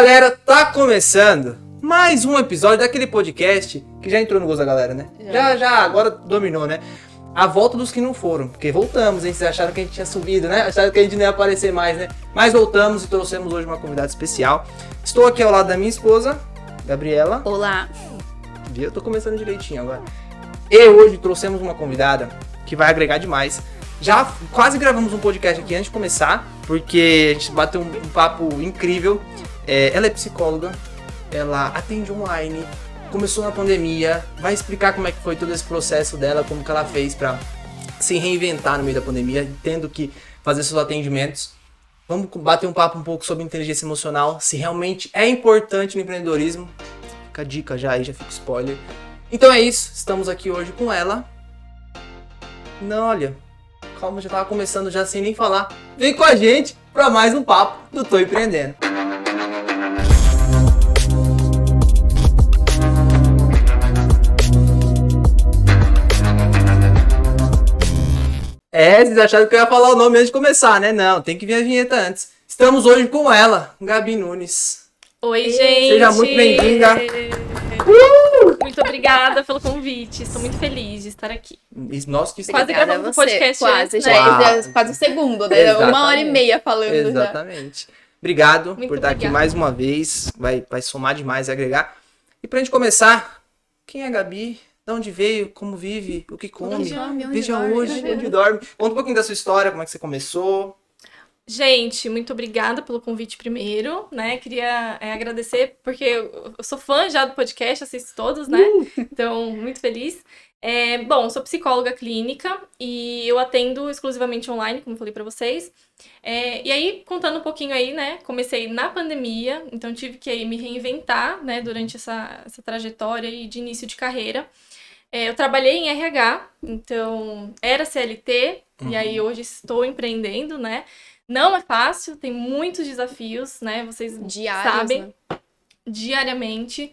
galera, tá começando mais um episódio daquele podcast que já entrou no gosto da galera, né? Já, já, já agora dominou, né? A volta dos que não foram, porque voltamos, hein? Vocês acharam que a gente tinha subido, né? Acharam que a gente não ia aparecer mais, né? Mas voltamos e trouxemos hoje uma convidada especial. Estou aqui ao lado da minha esposa, Gabriela. Olá. Viu? Eu tô começando direitinho agora. E hoje trouxemos uma convidada que vai agregar demais. Já quase gravamos um podcast aqui antes de começar, porque a gente bateu um papo incrível. É, ela é psicóloga, ela atende online, começou na pandemia, vai explicar como é que foi todo esse processo dela, como que ela fez para se reinventar no meio da pandemia, tendo que fazer seus atendimentos. Vamos bater um papo um pouco sobre inteligência emocional, se realmente é importante no empreendedorismo. Fica a dica já aí, já fica spoiler. Então é isso, estamos aqui hoje com ela. Não, olha, calma, já tava começando já sem nem falar. Vem com a gente para mais um papo do Tô Empreendendo. É, vocês acharam que eu ia falar o nome antes de começar, né? Não, tem que vir a vinheta antes. Estamos hoje com ela, Gabi Nunes. Oi, gente. Seja muito bem-vinda. Uh! Muito obrigada pelo convite. Estou muito feliz de estar aqui. Nossa, que Quase obrigada gravamos um podcast quase, antes, já né? Quase. é quase o segundo, né? Exatamente. Uma hora e meia falando já. Exatamente. Obrigado Muito por estar aqui obrigada. mais uma vez. Vai, vai somar demais e agregar. E pra gente começar, quem é a Gabi? De onde veio? Como vive? O que come? Onde dorme, onde Veja dorme. hoje, onde dorme. Conta um pouquinho da sua história, como é que você começou. Gente, muito obrigada pelo convite primeiro, né? Queria é, agradecer, porque eu eu sou fã já do podcast, assisto todos, né? Então, muito feliz. É, bom, sou psicóloga clínica e eu atendo exclusivamente online, como eu falei pra vocês. É, e aí, contando um pouquinho aí, né? Comecei na pandemia, então tive que aí me reinventar, né? Durante essa, essa trajetória aí de início de carreira. É, eu trabalhei em RH, então era CLT, e aí hoje estou empreendendo, né? Não é fácil, tem muitos desafios, né? Vocês Diários, sabem né? diariamente.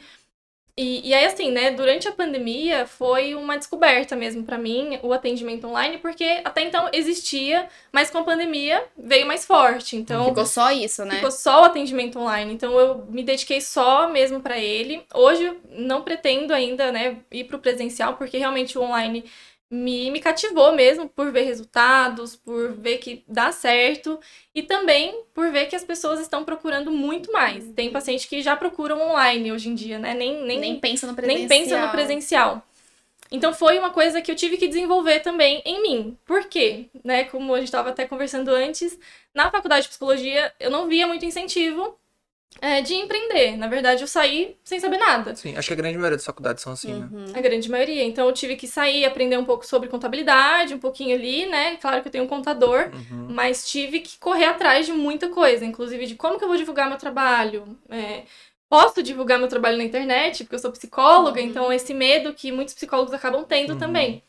E, e aí, assim, né, durante a pandemia foi uma descoberta mesmo pra mim o atendimento online, porque até então existia, mas com a pandemia veio mais forte. Então, Ficou só isso, né? Ficou só o atendimento online, então eu me dediquei só mesmo para ele. Hoje não pretendo ainda, né, ir pro presencial, porque realmente o online me, me cativou mesmo por ver resultados, por ver que dá certo e também por ver que as pessoas estão procurando muito mais. Tem paciente que já procuram online hoje em dia, né? Nem, nem, Nem pensa no presencial. nem pensa no presencial. Então foi uma coisa que eu tive que desenvolver também em mim. Por quê? Né, como a gente estava até conversando antes, na faculdade de psicologia eu não via muito incentivo é, de empreender. Na verdade, eu saí sem saber nada. Sim, acho que a grande maioria das faculdades são assim, né? Uhum. A grande maioria. Então eu tive que sair, aprender um pouco sobre contabilidade, um pouquinho ali, né? Claro que eu tenho um contador, Uhum. mas tive que correr atrás de muita coisa, inclusive de como que eu vou divulgar meu trabalho. é, posso divulgar meu trabalho na internet, porque eu sou psicóloga, então esse medo que muitos psicólogos acabam tendo Uhum. também.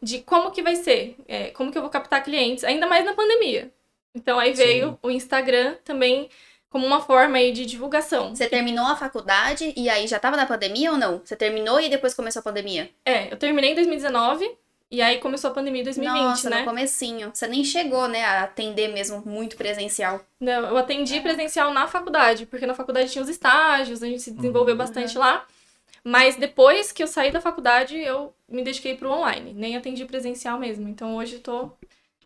De como que vai ser, é, como que eu vou captar clientes, ainda mais na pandemia. Então aí Sim. veio o Instagram também como uma forma aí de divulgação. Você terminou a faculdade e aí já tava na pandemia ou não? Você terminou e depois começou a pandemia? É, eu terminei em 2019 e aí começou a pandemia em 2020, Nossa, né? no comecinho. Você nem chegou, né, a atender mesmo muito presencial. Não, eu atendi presencial na faculdade, porque na faculdade tinha os estágios, a gente se desenvolveu Uhum. bastante lá. Mas depois que eu saí da faculdade, eu me dediquei pro online, nem atendi presencial mesmo. Então hoje eu tô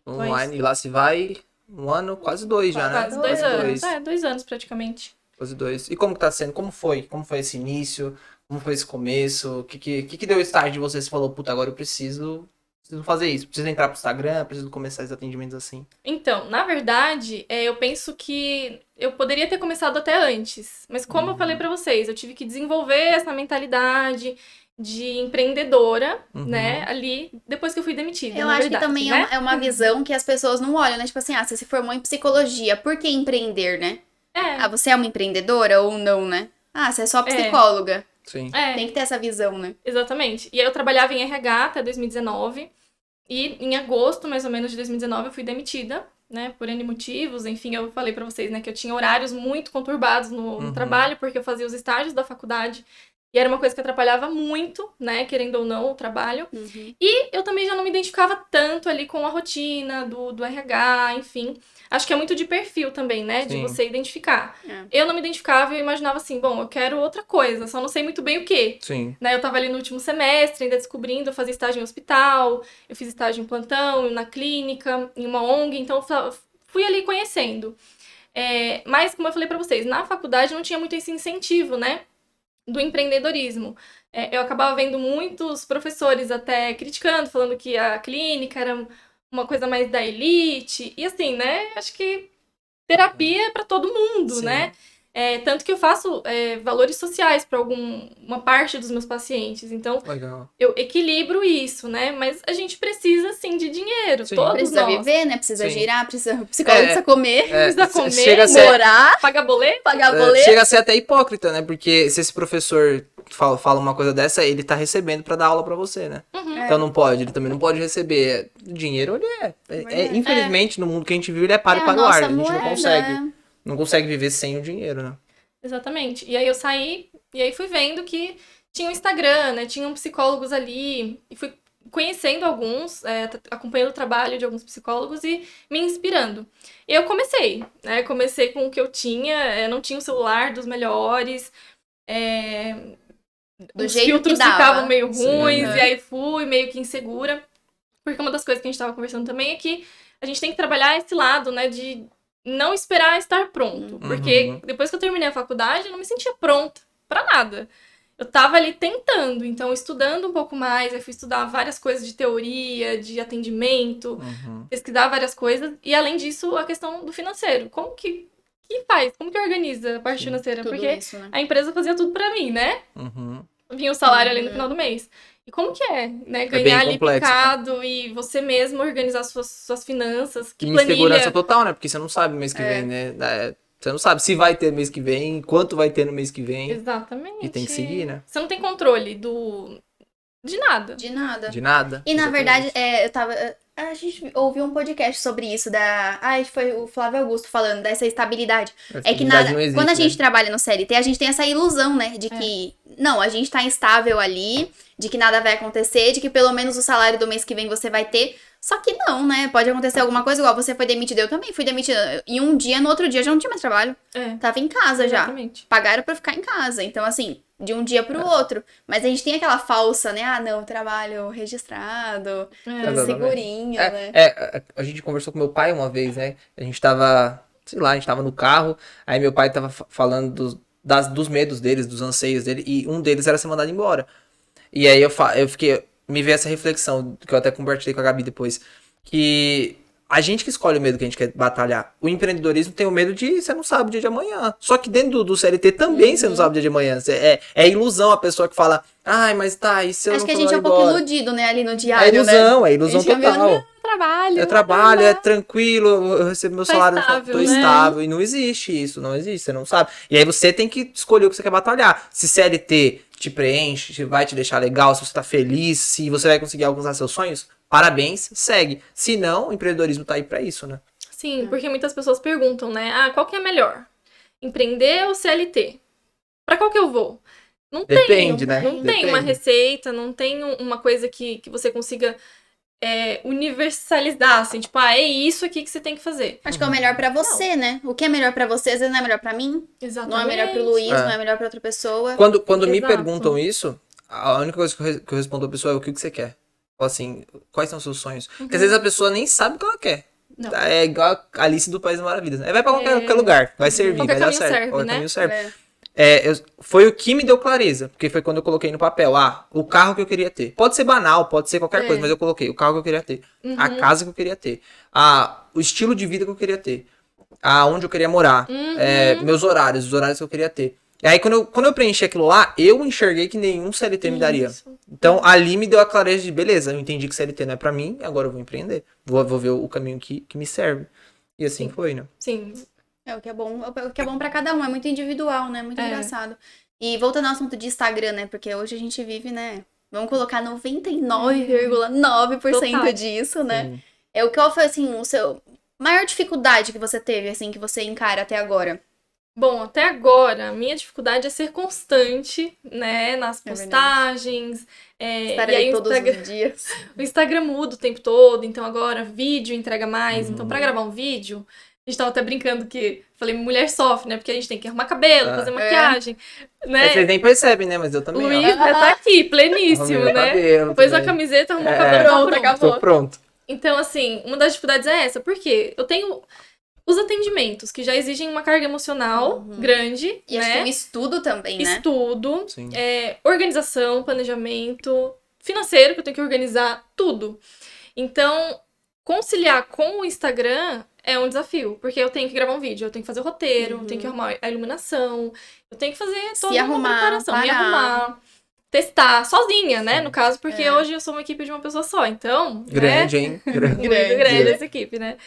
Online, e lá se vai um ano, quase dois já, né? quase dois Quase anos. dois. É, dois anos praticamente. Quase dois. E como que tá sendo? Como foi? Como foi esse início? Como foi esse começo? O que que, que, que deu start de você? Você falou, puta, agora eu preciso, preciso fazer isso. Preciso entrar pro Instagram, preciso começar esses atendimentos assim. Então, na verdade, é, eu penso que eu poderia ter começado até antes. Mas como eu Uhum. falei pra vocês, eu tive que desenvolver essa mentalidade de empreendedora, Uhum. né, ali, depois que eu fui demitida. Eu na acho verdade, que também né? é, uma, é uma visão que as pessoas não olham, né? Tipo assim, ah, você se formou em psicologia, por que empreender, né? É, Ah, você é uma empreendedora ou não, né? Ah, você é só psicóloga. Sim. é. Tem que ter essa visão, né? Exatamente. E aí eu trabalhava em RH até 2019. E em agosto, mais ou menos, de 2019, eu fui demitida, né? Por N motivos. Enfim, eu falei pra vocês, né? Que eu tinha horários muito conturbados no, no Uhum. trabalho, porque eu fazia os estágios da faculdade E era uma coisa que atrapalhava muito, né? Querendo ou não, o trabalho. Uhum. E eu também já não me identificava tanto ali com a rotina do, do RH, enfim. Acho que é muito de perfil também, né? De Sim. você identificar. É. Eu não me identificava e eu imaginava assim, bom, eu quero outra coisa, só não sei muito bem o quê. Sim. Né, eu tava ali no último semestre, ainda descobrindo, eu fazia estágio em hospital, eu fiz estágio em plantão, na clínica, em uma ONG, então fui ali conhecendo. É, mas, como eu falei pra vocês, na faculdade não tinha muito esse incentivo, né? Do empreendedorismo. É, eu acabava vendo muitos professores até criticando, falando que a clínica era uma coisa mais da elite. E assim, né? Acho que terapia é pra todo mundo, Sim. né? É, tanto que eu faço é, valores sociais para alguma parte dos meus pacientes. Então, Legal. eu equilibro isso, né? Mas a gente precisa, sim, de dinheiro. Sim. Todos Precisa nós. viver, né? Precisa Sim. girar, precisa. O psicólogo É, precisa comer, É, Precisa comer, chega a ser, morar, Pagar boleto? pagar é, boleto. chega a ser até hipócrita, né? Porque se esse professor fala, fala uma coisa dessa, ele tá recebendo pra dar aula pra você, né? Uhum. É. Então não pode, ele também não pode receber. O dinheiro, ele é. é- é- infelizmente, no mundo que a gente vive, ele é É a para o ar. nossa A gente não consegue. Não consegue viver sem o dinheiro, né? Exatamente. E aí eu saí, e aí fui vendo que tinha um Instagram, né? Tinham psicólogos ali, e fui conhecendo alguns, é, acompanhando o trabalho de alguns psicólogos e me inspirando. E eu comecei, né? Comecei com o que eu tinha, é, não tinha um celular dos melhores, é, Do os jeito que filtros dava. ficavam meio Sim. ruins, Uhum. e aí fui meio que insegura. Porque uma das coisas que a gente estava conversando também é que a gente tem que trabalhar esse lado, né, de não esperar estar pronto. Uhum. Porque depois que eu terminei a faculdade, eu não me sentia pronta pra nada. Eu tava ali tentando, então estudando um pouco mais, eu fui estudar várias coisas de teoria, de atendimento, Uhum. pesquisar várias coisas, e além disso, a questão do financeiro. Como que, que faz? Como que organiza a parte Sim. financeira? Tudo Porque isso, né? a empresa fazia tudo pra mim, né? Uhum. vinha o salário ali no Uhum. final do mês. E como que é, né? bem Ganhar ali complexo, picado e você mesmo organizar suas, suas finanças. Que E planilha. insegurança total, né? Porque você não sabe mês que É. vem, né? É, Você não sabe se vai ter mês que vem, quanto vai ter no mês que vem. Exatamente. E tem que seguir, né? Você não tem controle do... De nada. De nada. De nada. E na Exatamente. verdade, é, eu tava. A gente ouviu um podcast sobre isso, da. Ai, foi o Flávio Augusto falando dessa estabilidade. A É que estabilidade nada. existe, quando a gente né? trabalha no CLT, a gente tem essa ilusão, né? É. De que. Não, a gente tá estável ali, de que nada vai acontecer, de que pelo menos o salário do mês que vem você vai ter. Só que não, né? Pode acontecer alguma coisa, igual você foi demitido. Eu também fui demitida. Em um dia, no outro dia, já não tinha mais trabalho. É. Tava em casa já. Exatamente. Pagaram pra ficar em casa. Então, assim, de um dia pro outro. Mas a gente tem aquela falsa, né? Ah, não, trabalho registrado, É. Segurinho, É, né? é, a- gente conversou com meu pai uma vez, né? A gente tava, sei lá, a gente tava no carro, aí meu pai tava fa- falando dos, das, dos medos deles, dos anseios dele, e um deles era ser mandado embora. E aí eu, eu fiquei, me veio essa reflexão, que eu até compartilhei com a Gabi depois, que a gente que escolhe o medo que a gente quer batalhar. O empreendedorismo tem o medo de você não sabe o dia de amanhã. Só que dentro do, do CLT também você não sabe o dia de amanhã. É, é ilusão a pessoa que fala, ai, mas tá, e se eu Acho não que a gente é um pouco embora?" iludido, né? Ali no É diário, né? ilusão, é ilusão total. meio, Trabalho. É trabalho, é tranquilo, eu recebo meu Tá salário, estável, tô né? estável. E não existe isso, não existe, você não sabe. E aí você tem que escolher o que você quer batalhar. Se CLT te preenche, se vai te deixar legal, se você tá feliz, se você vai conseguir alcançar seus sonhos, parabéns, segue. Se não, o empreendedorismo tá aí pra isso, né? Sim, porque muitas pessoas perguntam, né? Ah, qual que é melhor? Empreender ou CLT? Pra qual que eu vou? Não tem. Depende, né? Não tem uma Depende. receita, não tem um- uma coisa que, que você consiga é, universalizar, assim, tipo, ah, é isso aqui que você tem que fazer. Acho que é o melhor pra você, né? O que é melhor pra você, às vezes não é melhor pra mim, Exatamente. não é melhor pro Luiz, É. não é melhor pra outra pessoa. Quando, quando me perguntam isso, a única coisa que eu, re- que eu respondo à pessoa é o que, que você quer. Assim, quais são os seus sonhos? Porque às vezes a pessoa nem sabe o que ela quer. Não. Tá, É igual a Alice do País das Maravilhas. Né? Vai pra qualquer, É. qualquer lugar, vai servir, Qualquer vai dar certo. serve, qualquer né? caminho serve. É. É, eu- foi o que me deu clareza, porque foi quando eu coloquei no papel, ah, o carro que eu queria ter. Pode ser banal, pode ser qualquer É. coisa, mas eu coloquei o carro que eu queria ter, a Uhum. casa que eu queria ter, a, o estilo de vida que eu queria ter, aonde eu queria morar, Uhum. é, meus horários, os horários que eu queria ter. E aí, quando eu, quando eu preenchi aquilo lá, eu enxerguei que nenhum CLT me daria. Isso. Então, ali me deu a clareza de, beleza, eu entendi que CLT não é pra mim, agora eu vou empreender. Vou, vou ver o caminho que, que me serve. E assim Sim. foi, né? Sim, É o que é bom, o que é bom para cada um, é muito individual, né? Muito É. engraçado. E voltando ao assunto de Instagram, né? Porque hoje a gente vive, né? Vamos colocar 99,9% Total. disso, né? Sim. É o que foi assim, o seu maior dificuldade que você teve, assim, que você encara até agora Bom, até agora, a minha dificuldade é ser constante, né, nas É postagens. é, Estar e aí ali o todos Instagram, os dias. o Instagram muda o tempo todo, então agora vídeo entrega mais. Então, Uhum. pra gravar um vídeo, a gente tava até brincando que. Falei, mulher sofre, né? Porque a gente tem que arrumar cabelo, Ah. fazer É. maquiagem. É, Né? Vocês nem percebem, né? Mas eu também. ó. Luiz né, tá aqui, pleníssimo, né? cabelo Pôs a camiseta, arrumou o É. cabelo, tá Pronto, pronto. acabou. Tô pronto. Então, assim, uma das dificuldades é essa, porque eu tenho os atendimentos que já exigem uma carga emocional Uhum. grande, E acho né? que um estudo também, né? Estudo, é, organização, planejamento, financeiro, que eu tenho que organizar tudo. Então, conciliar com o Instagram é um desafio, porque eu tenho que gravar um vídeo, eu tenho que fazer o roteiro, Uhum. eu tenho que arrumar a iluminação, eu tenho que fazer Se toda uma arrumar, preparação, me parar. arrumar, testar sozinha, né, no caso, porque É. hoje eu sou uma equipe de uma pessoa só, então, né, Grande, hein? Grande. muito Grande. grande essa equipe, né?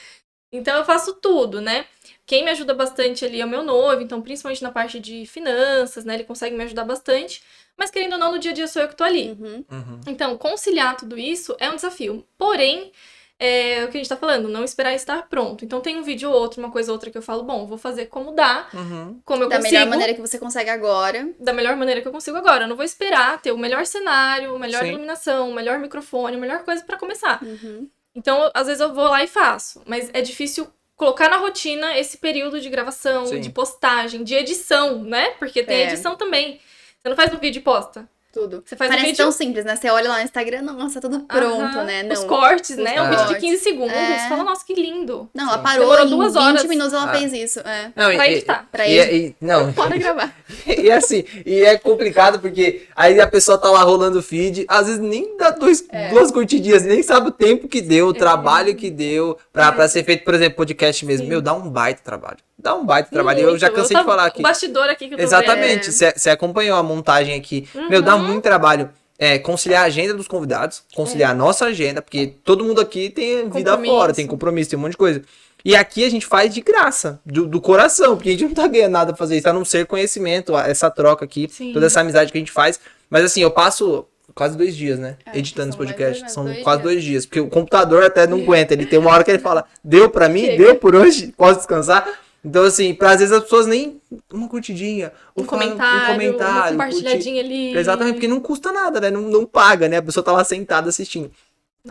Então eu faço tudo, né? Quem me ajuda bastante ali é o meu noivo, então principalmente na parte de finanças, né? Ele consegue me ajudar bastante. Mas querendo ou não, no dia a dia sou eu que tô ali. Uhum. Uhum. Então, conciliar tudo isso é um desafio. Porém, é o que a gente tá falando, não esperar estar pronto. Então tem um vídeo ou outro, uma coisa ou outra que eu falo, bom, vou fazer como dá, Uhum. como eu Da consigo, melhor maneira que você consegue agora. da melhor maneira que eu consigo agora. Eu não vou esperar ter o melhor cenário, a melhor Sim. iluminação, o melhor microfone, a melhor coisa pra começar. Uhum. Então, às vezes eu vou lá e faço, mas é difícil colocar na rotina esse período de gravação, Sim. de postagem, de edição, né? Porque tem É. edição também. Você não faz um vídeo e posta. Tudo. Você faz um Parece vídeo. tão simples, né? Você olha lá no Instagram, nossa, tudo pronto, Aham. né? Não. Os cortes, né? Os Um vídeo de cortes. 15 segundos. É. Você fala, nossa, que lindo. Não, ela Sim. parou Demorou em duas 20 horas. minutos ela Ah. fez isso. É. Não, Pra e- editar. Pra e, ele. e- não, Bora gravar. e assim, e é complicado porque aí a pessoa tá lá rolando o feed, às vezes nem dá dois, É. duas curtidinhas, nem sabe o tempo que deu, o trabalho que deu pra, pra ser feito, por exemplo, podcast mesmo. Sim. Meu, dá um baita trabalho. Dá um baita trabalho. Eu já cansei tava- de falar aqui. O bastidor aqui que eu tô Exatamente, É. você acompanhou a montagem aqui. Meu, dá Uhum. Muito trabalho. É, conciliar a agenda dos convidados, conciliar a nossa agenda, porque todo mundo aqui tem vida fora, tem compromisso, tem um monte de coisa. E aqui a gente faz de graça, do, do coração, porque a gente não tá ganhando nada pra fazer isso, a não ser conhecimento, essa troca aqui, Sim. toda essa amizade que a gente faz. Mas assim, eu passo quase dois dias, né? É, editando esse podcast. dois- São dois quase dias. dois dias, porque o computador até não aguenta. Ele tem uma hora que ele fala, deu pra mim, Chega. deu por hoje, posso descansar. Então, assim, pra às vezes as pessoas nem. Uma curtidinha, Um fala comentário, um comentário, uma curtir. compartilhadinha ali. Exatamente, porque não custa nada, né? Não, não paga, né? A pessoa tá lá sentada assistindo.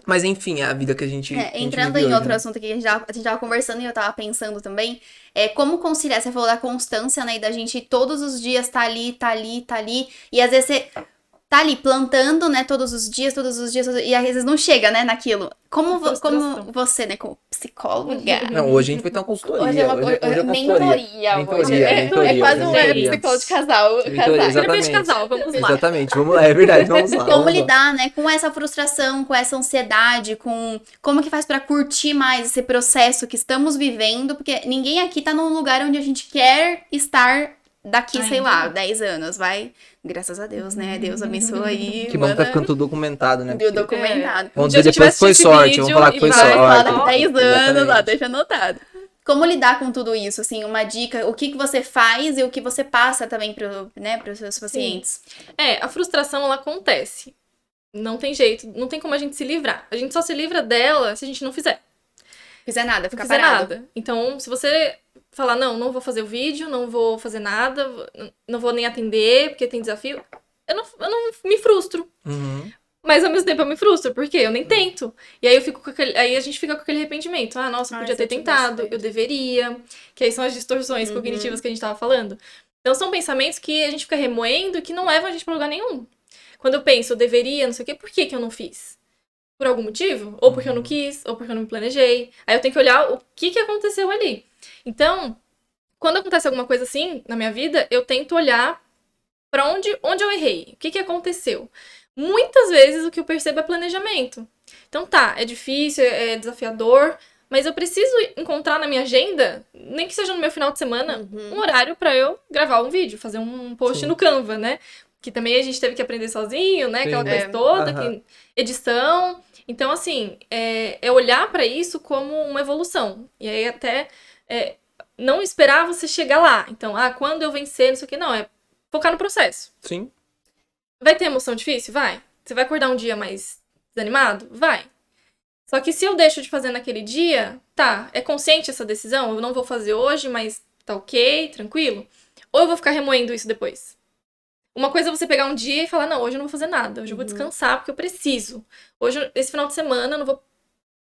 Mas enfim, é a vida que a gente. É, a gente entrando vive em hoje, outro né? assunto aqui que a gente, tava, a gente tava conversando e eu tava pensando também, é como conciliar, você falou da constância, né, e da gente todos os dias tá ali, tá ali, tá ali, e às vezes você tá ali plantando, né, todos os dias, todos os dias, e às vezes não chega, né, naquilo. Como, vo- como você, né, como psicóloga, Não, hoje a gente vai ter uma consultoria. Hoje é uma hoje, hoje é consultoria. mentoria, Mentoria, hoje. É, mentoria, é quase um é, mentoria. psicólogo de casal. Mentoria, casal. Terapia de Exatamente. casal, vamos lá. Exatamente, vamos lá, é verdade, vamos lá. Como vamos lá. lidar, né, com essa frustração, com essa ansiedade, com como que faz pra curtir mais esse processo que estamos vivendo, porque ninguém aqui tá num lugar onde a gente quer estar daqui, sei Ainda lá, não. 10 anos, vai. Graças a Deus, né? Deus abençoe aí. Que bom que tá ficando tudo documentado, né? o documentado. Vamos Um dia dizer depois que foi sorte, vamos falar que foi sorte. Falar daqui 10 anos, ó, Exatamente. deixa anotado. Como lidar com tudo isso? Assim, uma dica, o que, que você faz e o que você passa também pro, né, pros seus pacientes. É, a frustração ela acontece. Não tem jeito, não tem como a gente se livrar. A gente só se livra dela se a gente não fizer. Fizer nada, Não ficar fizer parado. nada. Então, se você falar, não, não vou fazer o vídeo, não vou fazer nada, não vou nem atender, porque tem desafio, eu não, eu não me frustro. Uhum. Mas ao mesmo tempo eu me frustro, porque eu nem tento. E aí eu fico com aquele, aí a gente fica com aquele arrependimento. Ah, nossa, eu Ah, podia se eu ter tentado, eu deveria. Que aí são as distorções Uhum. cognitivas que a gente tava falando. Então são pensamentos que a gente fica remoendo e que não levam a gente pra lugar nenhum. Quando eu penso, eu deveria, não sei o quê, por que que eu não fiz? Por algum motivo? Ou porque eu não quis, ou porque eu não me planejei. Aí eu tenho que olhar o que que aconteceu ali. Então, quando acontece alguma coisa assim na minha vida, eu tento olhar pra onde, onde eu errei. O que que aconteceu? Muitas vezes o que eu percebo é planejamento. Então tá, é difícil, é desafiador, mas eu preciso encontrar na minha agenda, nem que seja no meu final de semana, Uhum. um horário pra eu gravar um vídeo, fazer um post Sim. no Canva, né? Que também a gente teve que aprender sozinho, né? Aquela Sim. coisa É. toda, Aham. que- edição. Então, assim, é, é olhar pra isso como uma evolução. E aí até é, não esperar você chegar lá. Então, ah, quando eu vencer, não sei o que, não, é focar no processo. Sim. Vai ter emoção difícil? Vai. Você vai acordar um dia mais desanimado? Vai. Só que se eu deixo de fazer naquele dia, tá, é consciente essa decisão? Eu não vou fazer hoje, mas tá ok, tranquilo? Ou eu vou ficar remoendo isso depois? Uma coisa é você pegar um dia e falar, não, hoje eu não vou fazer nada, hoje eu vou Uhum. descansar porque eu preciso. Hoje, esse final de semana, eu não vou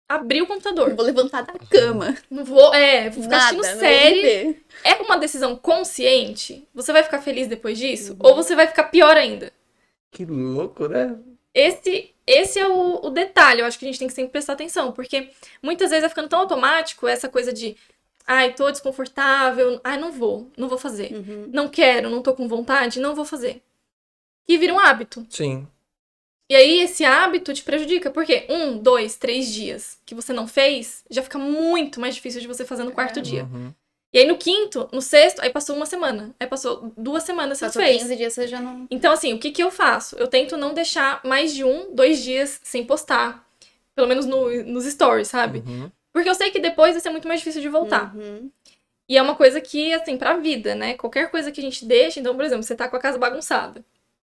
abrir o computador. vou levantar da cama. Não vou, é, vou ficar Nada, assistindo não vou série. É uma decisão consciente? Você vai ficar feliz depois disso? Uhum. Ou você vai ficar pior ainda? Que louco, né? Esse, esse é o, o detalhe, eu acho que a gente tem que sempre prestar atenção, porque muitas vezes vai ficando tão automático essa coisa de ai, tô desconfortável, ai, não vou, não vou fazer. Uhum. Não quero, não tô com vontade, não vou fazer. E vira um hábito. Sim. E aí esse hábito te prejudica, porque um, dois, três dias que você não fez, já fica muito mais difícil de você fazer no quarto É. dia. Uhum. E aí no quinto, no sexto, aí passou uma semana. Aí passou duas semanas você Passou não fez. 15 dias, você já não. Então, assim, o que, que eu faço? Eu tento não deixar mais de um, dois dias sem postar. Pelo menos no- nos stories, sabe? Uhum. Porque eu sei que depois vai ser muito mais difícil de voltar. Uhum. E é uma coisa que, assim, pra vida, né? Qualquer coisa que a gente deixa. Então, por exemplo, você tá com a casa bagunçada.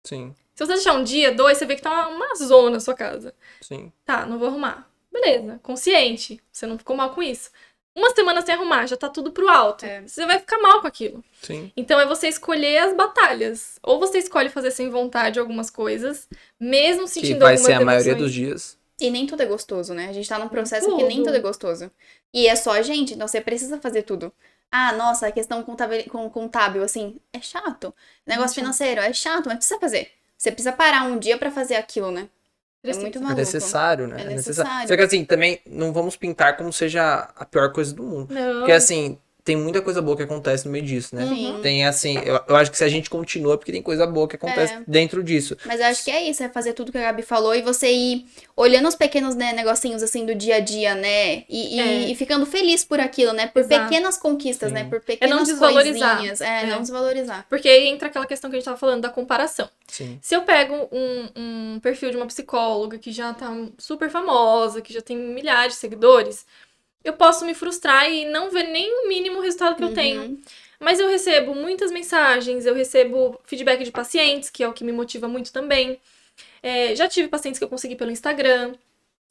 Sim, Se você deixar um dia, dois, você vê que tá uma, uma zona a sua casa. sim. Tá, não vou arrumar. Beleza, consciente. Você não ficou mal com isso. Uma semana sem arrumar, já tá tudo pro alto. É. Você vai ficar mal com aquilo. Sim. Então é você escolher as batalhas. Ou você escolhe fazer sem vontade algumas coisas, mesmo Que sentindo vai algumas ser a maioria dos dias. E nem tudo é gostoso, né? A gente tá num processo que Tudo. nem tudo é gostoso. E é só a gente, então você precisa fazer tudo. Ah, nossa, a questão contábil, com- contábil assim, é chato. Negócio chato. financeiro, é chato, mas precisa fazer. Você precisa parar um dia pra fazer aquilo, né? É muito É maluco. necessário, né? É necessário. Só que assim, também não vamos pintar como seja a pior coisa do mundo. Não. Porque assim, tem muita coisa boa que acontece no meio disso, né? Sim. Tem assim, eu, eu acho que se a gente continua, é porque tem coisa boa que acontece É. dentro disso. Mas eu acho que é isso, é fazer tudo que a Gabi falou e você ir olhando os pequenos né, negocinhos assim do dia a dia, né? E, e- É. e ficando feliz por aquilo, né? Por Exato. pequenas conquistas, Sim. né? Por pequenas desvalorizar. coisinhas. É, É. não desvalorizar. Porque aí entra aquela questão que a gente tava falando da comparação. Sim. Se eu pego um, um perfil de uma psicóloga que já tá super famosa, que já tem milhares de seguidores, eu posso me frustrar e não ver nem o mínimo resultado que eu tenho. Uhum. Mas eu recebo muitas mensagens, eu recebo feedback de pacientes, que é o que me motiva muito também. É, já tive pacientes que eu consegui pelo Instagram.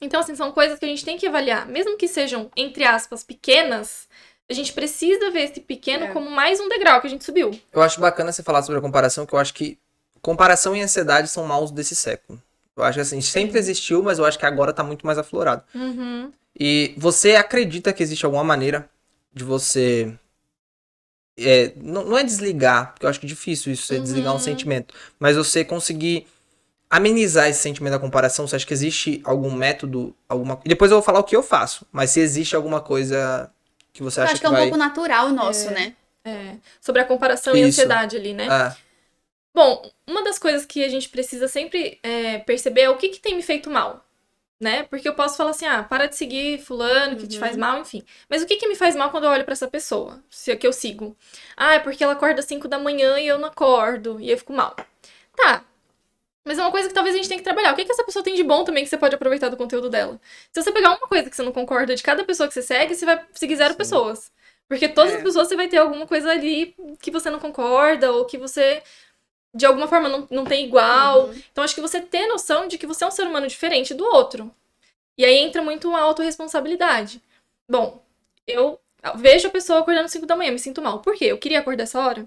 Então, assim, são coisas que a gente tem que avaliar. Mesmo que sejam, entre aspas, pequenas, a gente precisa ver esse pequeno É. como mais um degrau que a gente subiu. Eu acho bacana você falar sobre a comparação, que eu acho que comparação e ansiedade são maus desse século. Eu acho que assim, sempre existiu, mas eu acho que agora tá muito mais aflorado. Uhum. E você acredita que existe alguma maneira de você. é, não, não é desligar, porque eu acho que é difícil isso, você Uhum. desligar um sentimento, mas você conseguir amenizar esse sentimento da comparação. Você acha que existe algum método, alguma. E depois eu vou falar o que eu faço, mas se existe alguma coisa que você Eu acha acho que é um vai. pouco natural nosso, né? É, sobre a comparação e Isso. ansiedade ali, né? Ah, Bom, uma das coisas que a gente precisa sempre é, perceber é o que, que tem me feito mal, né? Porque eu posso falar assim, ah, para de seguir fulano que te Uhum. faz mal, enfim. Mas o que, que me faz mal quando eu olho pra essa pessoa, se é que eu sigo? Ah, é porque ela acorda às 5 da manhã e eu não acordo, e eu fico mal. Tá. Mas é uma coisa que talvez a gente tenha que trabalhar. O que, que essa pessoa tem de bom também que você pode aproveitar do conteúdo dela? Se você pegar uma coisa que você não concorda de cada pessoa que você segue, você vai seguir zero Sim. pessoas. Porque todas É. as pessoas você vai ter alguma coisa ali que você não concorda, ou que você, de alguma forma, não, não tem igual. Uhum. Então, acho que você ter noção de que você é um ser humano diferente do outro. E aí entra muito a autorresponsabilidade. Bom, eu vejo a pessoa acordando às 5 da manhã, me sinto mal. Por quê? Eu queria acordar essa hora?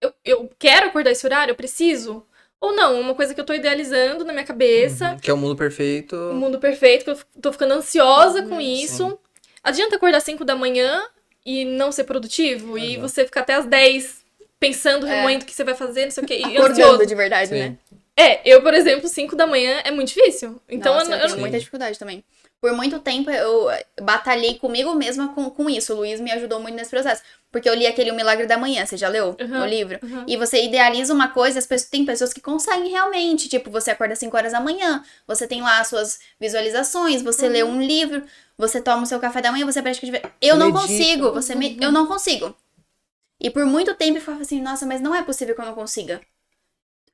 Eu, eu quero acordar esse horário? Eu preciso? Ou não? Uma coisa que eu tô idealizando na minha cabeça uhum, que é o mundo perfeito. o mundo perfeito, que eu tô ficando ansiosa Uhum, com isso. Adianta acordar às 5 da manhã e não ser produtivo? E você ficar até às 10 pensando, É. remoendo o que você vai fazer, não sei o quê, e Acordando ansioso. de verdade, Sim. né? É, eu, por exemplo, 5 da manhã é muito difícil. Então Nossa, eu, eu, eu tenho não. muita dificuldade também. Por muito tempo eu batalhei comigo mesma com, com isso. O Luiz me ajudou muito nesse processo. Porque eu li aquele O Milagre da Manhã, você já leu Uhum, o livro? uhum. E você idealiza uma coisa, as pessoas, tem pessoas que conseguem realmente. Tipo, você acorda às 5 horas da manhã, você tem lá as suas visualizações, você lê Uhum. um livro, você toma o seu café da manhã, você pratica. Eu não Medita. consigo, você me... Uhum. eu não consigo. E por muito tempo eu falava assim, nossa, mas não é possível que eu não consiga.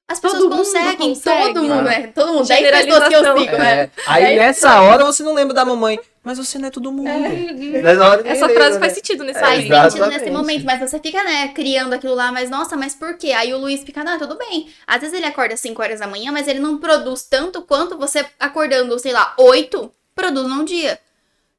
As Todo pessoas mundo conseguem, consegue. todo mundo, Ah. né? Todo mundo, 10 pessoas que eu sigo, né? É, aí Aí- nessa hora você não lembra da mamãe. Mas você não é todo mundo. Nessa hora Essa lembra, frase né? faz sentido nesse É, Faz sentido nesse momento, mas você fica, né, criando aquilo lá, mas nossa, mas por quê? Aí o Luiz fica, não, tudo bem. Às vezes ele acorda às 5 horas da manhã, mas ele não produz tanto quanto você acordando, sei lá, 8, produz num dia.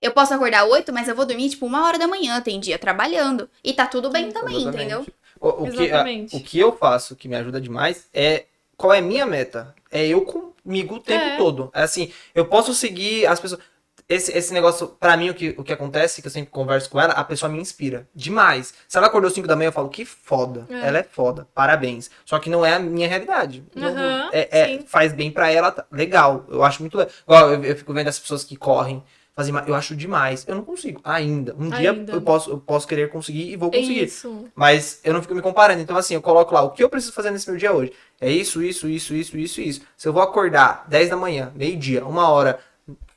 Eu posso acordar 8, mas eu vou dormir, tipo, uma hora da manhã, tem dia trabalhando. E tá tudo bem também, Exatamente. entendeu? O, o que, a- Exatamente. o que eu faço que me ajuda demais é qual é a minha meta? É eu comigo o tempo É. todo. É assim, eu posso seguir as pessoas. Esse, esse negócio, pra mim, o que, o que acontece, que eu sempre converso com ela, a pessoa me inspira demais. Se ela acordou 5 da manhã, eu falo, que foda. É. Ela é foda, parabéns. Só que não é a minha realidade. Não- Aham, é, é- faz bem pra ela, tá- legal. Eu acho muito legal. Eu, eu fico vendo as pessoas que correm, fazem, ma- eu acho demais. Eu não consigo, ainda. Um dia Ainda. eu posso, eu posso querer conseguir e vou conseguir. isso. Mas eu não fico me comparando. Então, assim, eu coloco lá o que eu preciso fazer nesse meu dia hoje. É isso, isso, isso, isso, isso, isso. Se eu vou acordar 10 da manhã, meio-dia, uma hora,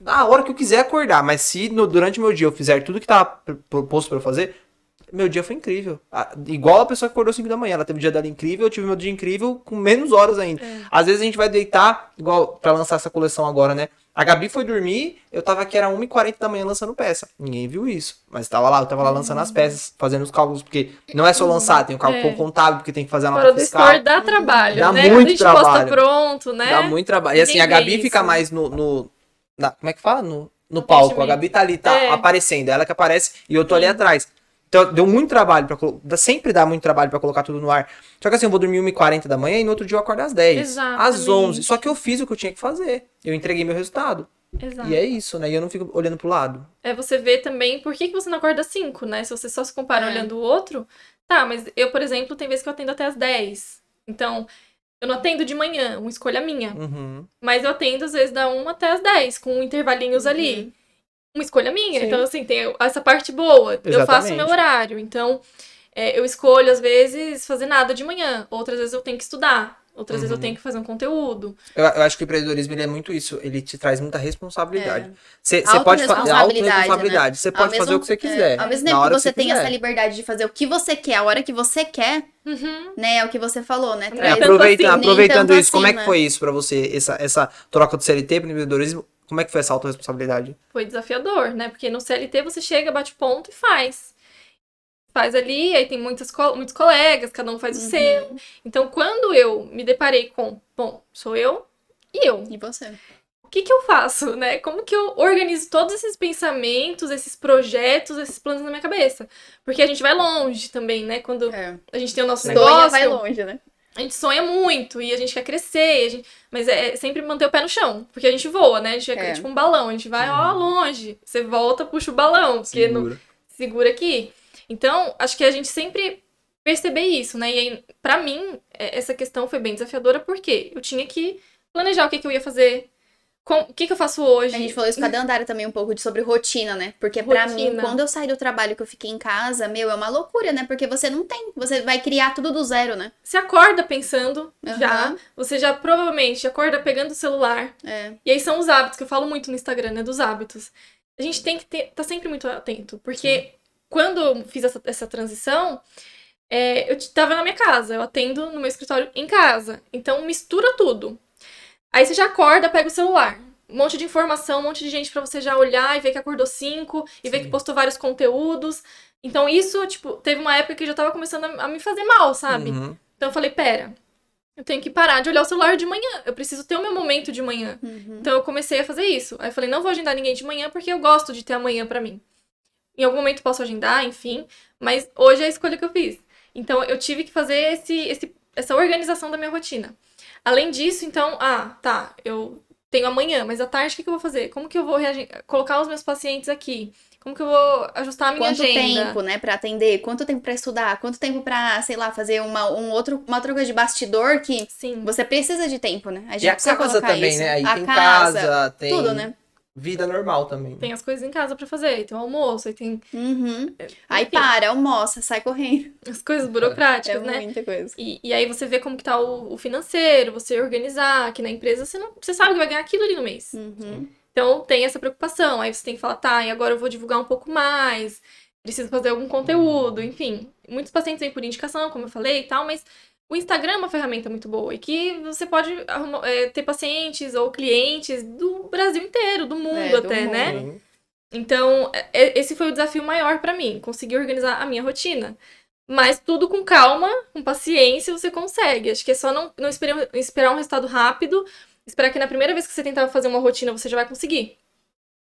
a hora que eu quiser acordar, mas se no- durante o meu dia eu fizer tudo que pr- proposto pra eu fazer, meu dia foi incrível. Igual a pessoa que acordou 5 da manhã. Ela teve o dia dela incrível, eu tive meu dia incrível com menos horas ainda. É. Às vezes a gente vai deitar, igual pra lançar essa coleção agora, né? A Gabi foi dormir, eu tava aqui, era 1h40 da manhã lançando peça. Ninguém viu isso. Mas tava lá, eu tava lá lançando as peças, fazendo os cálculos, porque não é só lançar, tem o cálculo É. contábil, porque tem que fazer a Fora nota do fiscal. store dá trabalho, Dá né? muito Quando gente posta trabalho. pronto, né? Dá muito trabalho. E assim, Ninguém a Gabi fica isso. mais no. no- na- como é que fala? No, no palco. A. Gabi tá ali, tá É. aparecendo. Ela que aparece e eu tô ali atrás. Então deu muito trabalho pra colocar. Sempre dá muito trabalho pra colocar tudo no ar. Só que assim, eu vou dormir 1h40 da manhã e no outro dia eu acordo às 10. Às Exatamente. 11. Só que eu fiz o que eu tinha que fazer. Eu entreguei meu resultado. Exato. E é isso, né? E eu não fico olhando pro lado. É você ver também por que, que você não acorda às 5, né? Se você só se compara É. olhando o outro. Tá, mas eu, por exemplo, tem vezes que eu atendo até às 10. Então, eu não atendo de manhã, uma escolha minha. Uhum. Mas eu atendo, às vezes, da 1 até às 10, com intervalinhos ali. Uma escolha minha. Sim. Então, assim, tem essa parte boa. Eu faço o meu Exatamente. horário. Então, é, eu escolho, às vezes, fazer nada de manhã. Outras vezes eu tenho que estudar. Outras vezes eu Uhum. tenho que fazer um conteúdo. Eu, eu acho que o empreendedorismo ele é muito isso. Ele te traz muita responsabilidade. Você você Autoresponsabilidade, pode fazer né? autorresponsabilidade. Você Ao pode fazer mesmo- o que você quiser. é, ao mesmo tempo hora que você tem quiser. essa liberdade de fazer o que você quer, a hora que você quer, Uhum. né? É o que você falou, né? É, tanto aproveitando, assim, aproveitando isso, como é assim, que né? foi isso pra você, essa, essa troca do CLT pro empreendedorismo? Como é que foi essa autorresponsabilidade? foi desafiador, né? Porque no CLT você chega, bate ponto e faz. Faz ali, aí tem muitas, co- muitos colegas, cada um faz o Uhum. seu. Então, quando eu me deparei com, bom, sou eu e eu, E você? o que que eu faço, né? Como que eu organizo todos esses pensamentos, esses projetos, esses planos na minha cabeça? Porque a gente vai longe também, né? Quando É. a gente tem o nosso Sonha negócio, vai longe, né? A gente sonha muito e a gente quer crescer, a gente- mas é sempre manter o pé no chão, porque a gente voa, né? A gente é, É. tipo um balão, a gente vai, ó, longe. Você volta, puxa o balão, porque não Segura. segura aqui. Então, acho que a gente sempre perceber isso, né? E aí, pra mim, é- essa questão foi bem desafiadora, porque eu tinha que planejar o que, que eu ia fazer, o que, que eu faço hoje. A gente falou isso com a Dandara também um pouco de sobre rotina, né? Porque pra mim, quando eu saí do trabalho que eu fiquei em casa, meu, é uma loucura, né? Porque você não tem, você vai criar tudo do zero, né? Você acorda pensando já, Aham. você já provavelmente acorda pegando o celular. É. E aí são os hábitos, que eu falo muito no Instagram, né? Dos hábitos. A gente tem que estar tá sempre muito atento, porque quando eu fiz essa, essa transição, é, eu tava na minha casa, eu atendo no meu escritório em casa. Então mistura tudo. Aí você já acorda, pega o celular. Um monte de informação, um monte de gente pra você já olhar e ver que acordou cinco, e ver que postou vários conteúdos. Então isso, tipo, teve uma época que já tava começando a, me fazer mal, sabe? Uhum. Então eu falei, pera, eu tenho que parar de olhar o celular de manhã. Eu preciso ter o meu momento de manhã. Uhum. Então eu comecei a fazer isso. Aí eu falei, não vou agendar ninguém de manhã porque eu gosto de ter amanhã pra mim. Em algum momento posso agendar, enfim, mas hoje é a escolha que eu fiz. Então eu tive que fazer esse, esse, essa organização da minha rotina. Além disso, então, ah, tá, eu tenho amanhã, mas à tarde o que, que eu vou fazer? Como que eu vou colocar os meus pacientes aqui? Como que eu vou ajustar a minha Quanto agenda? tempo, né, pra atender? Quanto tempo pra estudar? Quanto tempo pra, sei lá, fazer uma, um outro, uma outra coisa de bastidor que Sim. você precisa de tempo, né? A gente E a casa colocar também, isso. né? Aí a tem casa, casa, tem tudo, né? Vida normal também. Tem as coisas em casa pra fazer, aí tem o almoço, aí tem Uhum. Aí enfim, para, almoça, sai correndo. as coisas É burocráticas, né? muita coisa. E, e aí você vê como que tá o, o financeiro, você organizar, que na empresa você não. Você sabe que vai ganhar aquilo ali no mês. Uhum. Então tem essa preocupação. Aí você tem que falar, tá, e agora eu vou divulgar um pouco mais, preciso fazer algum conteúdo, enfim. Muitos pacientes vêm por indicação, como eu falei e tal, mas o Instagram é uma ferramenta muito boa e que você pode arrumar- é, ter pacientes ou clientes do Brasil inteiro, do mundo É, do até, mundo. né? Então, é- esse foi o desafio maior pra mim, conseguir organizar a minha rotina. Mas tudo com calma, com paciência, você consegue. Acho que é só não, não esperar, esperar um resultado rápido, esperar que na primeira vez que você tentar fazer uma rotina você já vai conseguir.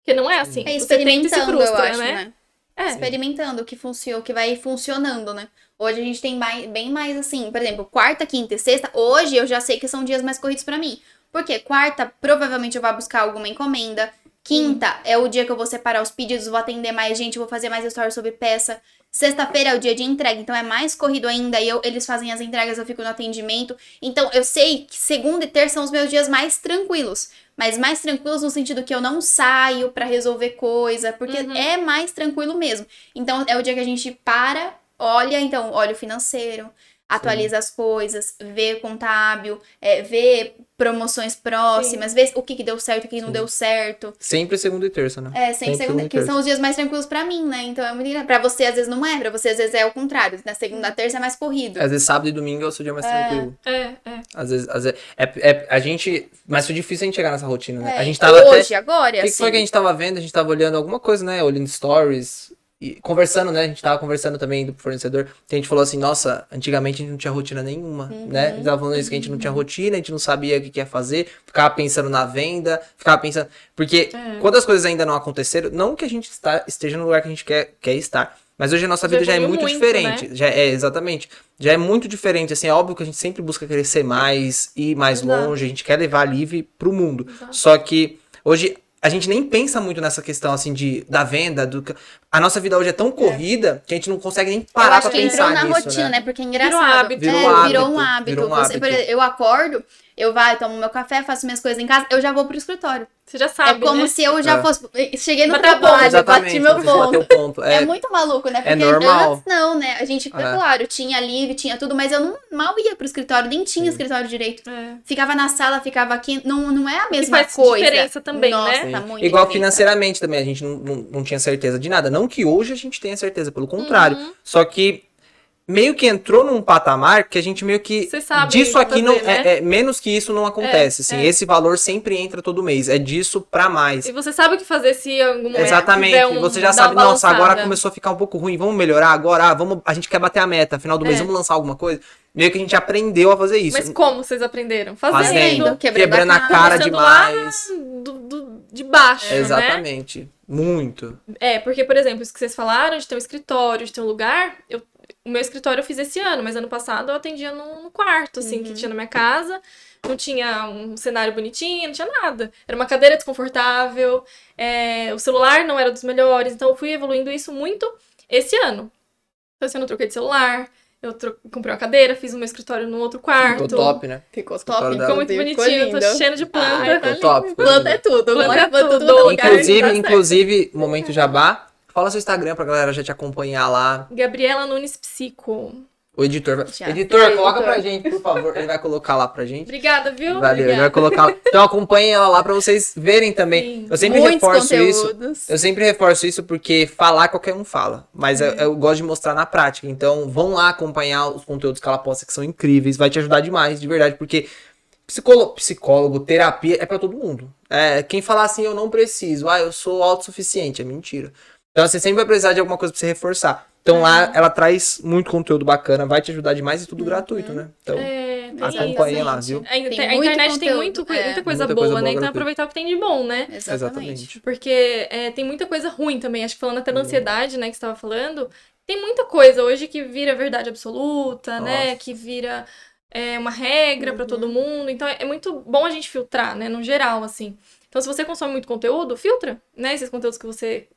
Porque não é assim. É Você tenta e se experimentando, frustra, eu acho, né? né? É. Experimentando o que funciona, o que vai funcionando, né? Hoje a gente tem mais, bem mais assim, por exemplo, quarta, quinta e sexta. Hoje eu já sei que são dias mais corridos pra mim. Porque quarta, provavelmente eu vou buscar alguma encomenda. Quinta é o dia que eu vou separar os pedidos, vou atender mais gente, vou fazer mais stories sobre peça. Sexta-feira é o dia de entrega, então é mais corrido ainda. E eu, eles fazem as entregas, eu fico no atendimento. Então eu sei que segunda e terça são os meus dias mais tranquilos. Mas mais tranquilos no sentido que eu não saio pra resolver coisa, porque Uhum. é mais tranquilo mesmo. Então é o dia que a gente para, olha, então, olha o financeiro, atualiza as coisas, vê contábil, é, vê promoções próximas, vê o que, que deu certo, o que não Sim. deu certo. Sempre segunda e terça, né? É, sem Sempre segunda, segunda e que terça. são os dias mais tranquilos pra mim, né? Então é muito engraçado. Pra você, às vezes, não é, pra você, às vezes, é o contrário. Na segunda, terça é mais corrido. Às vezes sábado e domingo é o seu dia mais tranquilo. É, é. Às vezes, às vezes é, é- a gente, mas foi difícil a gente chegar nessa rotina, né? É, A gente tava até Hoje, agora, O que, que assim. foi que a gente tava vendo? A gente tava olhando alguma coisa, né? Olhando stories. E conversando, né? A gente tava conversando também do fornecedor. Que a gente falou assim, nossa, antigamente a gente não tinha rotina nenhuma, Uhum. né? A gente tava falando isso que a gente não tinha rotina, a gente não sabia o que, que ia fazer, ficava pensando na venda, ficava pensando. Porque É. quando as coisas ainda não aconteceram, não que a gente está, esteja no lugar que a gente quer, quer estar. Mas hoje a nossa Já vida já é evoluiu muito, muito, diferente. Já é, exatamente. Já é muito diferente. Assim, é óbvio que a gente sempre busca crescer mais, ir mais Exato. longe, a gente quer levar a Live pro mundo. Exato. Só que hoje a gente nem pensa muito nessa questão assim de da venda, do a nossa vida hoje é tão corrida que a gente não consegue nem parar que pensar entrou na nisso, rotina, né? né? Porque é engraçado. Virou hábito. Virou É, hábito, virou um hábito. virou um Você- hábito. por exemplo, eu acordo, eu vai, tomo meu café, faço minhas coisas em casa, eu já vou pro escritório. Você já sabe, é como né? se eu já É. fosse. Cheguei no Bateu o ponto, trabalho, bati meu bateu ponto. ponto. É, É, muito maluco, né? Porque normal. antes não, né? A gente, É. claro, tinha livre, tinha tudo, mas eu não, mal ia pro escritório, nem tinha Sim. escritório direito. É. Ficava na sala, ficava aqui. Não, não é a mesma faz coisa. diferença também, Nossa, né? Muito Igual diferença. financeiramente também, a gente não, não, não tinha certeza de nada. Não que hoje a gente tenha certeza, pelo contrário. Uhum. Só que meio que entrou num patamar que a gente meio que. Você sabe disso aqui não. fazer, né? É, é- menos que isso não acontece. assim, é. Esse valor sempre entra todo mês. É disso pra mais. E você sabe o que fazer se algum momento Exatamente. um, você já sabe, nossa, agora começou a ficar um pouco ruim, vamos melhorar agora, ah, vamos, a gente quer bater a meta, final do mês, É. vamos lançar alguma coisa. Meio que a gente aprendeu a fazer isso. Mas como vocês aprenderam? Fazendo. Fazendo, quebrando quebrando a cara. cara demais. Do, do- de baixo, né? Exatamente. Muito. É, porque, por exemplo, isso que vocês falaram, de ter um escritório, de ter um lugar, eu, o meu escritório eu fiz esse ano, mas ano passado eu atendia no, no quarto, assim, Uhum. que tinha na minha casa. Não tinha um cenário bonitinho, não tinha nada. Era uma cadeira desconfortável, é, o celular não era dos melhores, então eu fui evoluindo isso muito esse ano. Então, esse ano eu troquei de celular, eu tro- comprei uma cadeira, fiz o meu escritório no outro quarto. Ficou top, né? Ficou top. dela. Ficou muito inclusive, bonitinho, ficou tô lindo. cheio de planta. Ai, Ficou top. ficou Planta é lindo. tudo. Planta Bora é tudo. tudo no lugar, Inclusive, tá inclusive, momento jabá. Fala seu Instagram pra galera já te acompanhar lá. Gabriela Nunes Psico. O editor vai. Já. Editor, Editor. coloca pra gente, por favor. Ele vai colocar lá pra gente. Obrigada, viu? Valeu, ele vai Obrigada. colocar. Então acompanhem ela lá pra vocês verem também. Sim. Eu sempre reforço isso. conteúdos. Eu sempre reforço isso porque falar qualquer um fala. Mas eu, eu gosto de mostrar na prática. Então vão lá acompanhar os conteúdos que ela posta que são incríveis. Vai te ajudar demais, de verdade. Porque psicólogo, psicólogo terapia é pra todo mundo. É, quem falar assim, eu não preciso. Ah, eu sou autossuficiente. É mentira. Então você sempre vai precisar de alguma coisa pra você reforçar. Então lá ela traz muito conteúdo bacana, vai te ajudar demais e tudo gratuito, né? Então É, tem isso. lá, viu? A, Tem a muito internet tem conteúdo, muito, coi- é. muita coisa Muita boa, coisa boa né? Então aproveitar o que tem de bom, né? Exatamente. Exatamente. Porque é, tem muita coisa ruim também. Acho que falando até da Uhum. ansiedade, né, que você estava falando, tem muita coisa hoje que vira verdade absoluta, né? Nossa. Que vira é, uma regra pra Uhum. todo mundo. Então é, é muito bom a gente filtrar, né? No geral, assim. Então, se você consome muito conteúdo, filtra, né? Esses conteúdos que você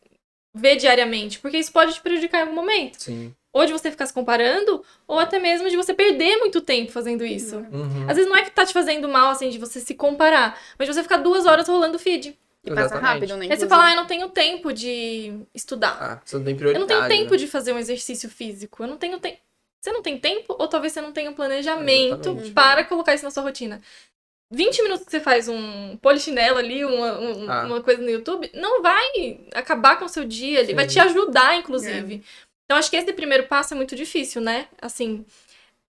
vê diariamente. Porque isso pode te prejudicar em algum momento. Sim. Ou de você ficar se comparando, ou até mesmo de você perder muito tempo fazendo isso. Uhum. Às vezes não é que tá te fazendo mal, assim, de você se comparar, mas de você ficar duas horas rolando o feed. E passa Exatamente. rápido, né? Aí você fala, ah, eu não tenho tempo de estudar. Ah, você não tem eu prioridade. não tenho tempo né? de fazer um exercício físico. Eu não tenho tempo. Você não tem tempo, ou talvez você não tenha um planejamento Exatamente. para colocar isso na sua rotina. 20 minutos que você faz um polichinelo ali, uma, um- Ah. uma coisa no YouTube, não vai acabar com o seu dia, ele vai te ajudar, inclusive. Então, acho que esse primeiro passo é muito difícil, né? Assim,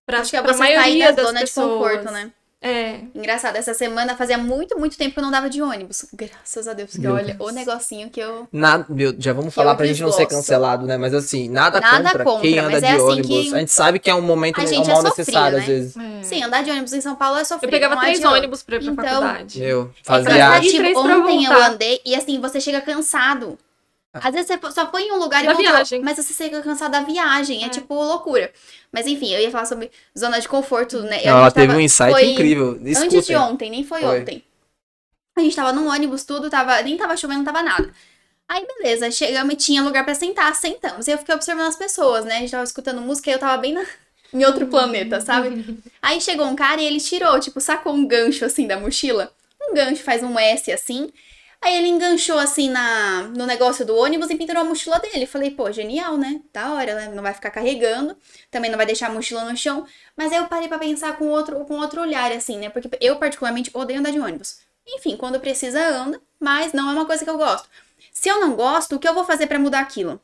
pra, Acho que é pra você sair maioria da das zona pessoas. de conforto, né? É, Engraçado, essa semana fazia muito, muito tempo que eu não dava de ônibus. Graças a Deus, porque Meu olha, Deus. o negocinho que eu. Nada, meu, já vamos Que falar pra gente não ser cancelado, né? Mas assim, nada, Nada contra, contra, quem anda de é assim ônibus. que- A gente sabe que é um momento é um é mal necessário, né? às vezes. é. Sim, andar de ônibus em São Paulo é sofrido. Eu pegava não três ônibus pra ir pra Então, faculdade. Eu É fazia. cansativo. pra Ontem eu voltar. andei e assim, você chega cansado. Às vezes você só foi em um lugar e Da voltou, viagem. mas você chega cansado da viagem. É, É. tipo loucura. Mas enfim, eu ia falar sobre zona de conforto, né? Não, ela teve tava- um insight foi incrível. Antes de ontem, nem foi, Foi. ontem. A gente tava num ônibus, tudo, tava, nem tava chovendo, não tava nada. Aí, beleza, chegamos e tinha lugar pra sentar, sentamos. E eu fiquei observando as pessoas, né? A gente tava escutando música e eu tava bem na- em outro planeta, sabe? Aí chegou um cara e ele tirou, tipo, sacou um gancho assim da mochila. Um gancho, faz um S assim. Aí ele enganchou assim na, no negócio do ônibus e pendurou a mochila dele. Falei, pô, genial, né? Da hora, né? Não vai ficar carregando, também não vai deixar a mochila no chão. Mas aí eu parei pra pensar com outro, com outro olhar, assim, né? Porque eu, particularmente, odeio andar de ônibus. Enfim, quando precisa, anda, mas não é uma coisa que eu gosto. Se eu não gosto, o que eu vou fazer pra mudar aquilo?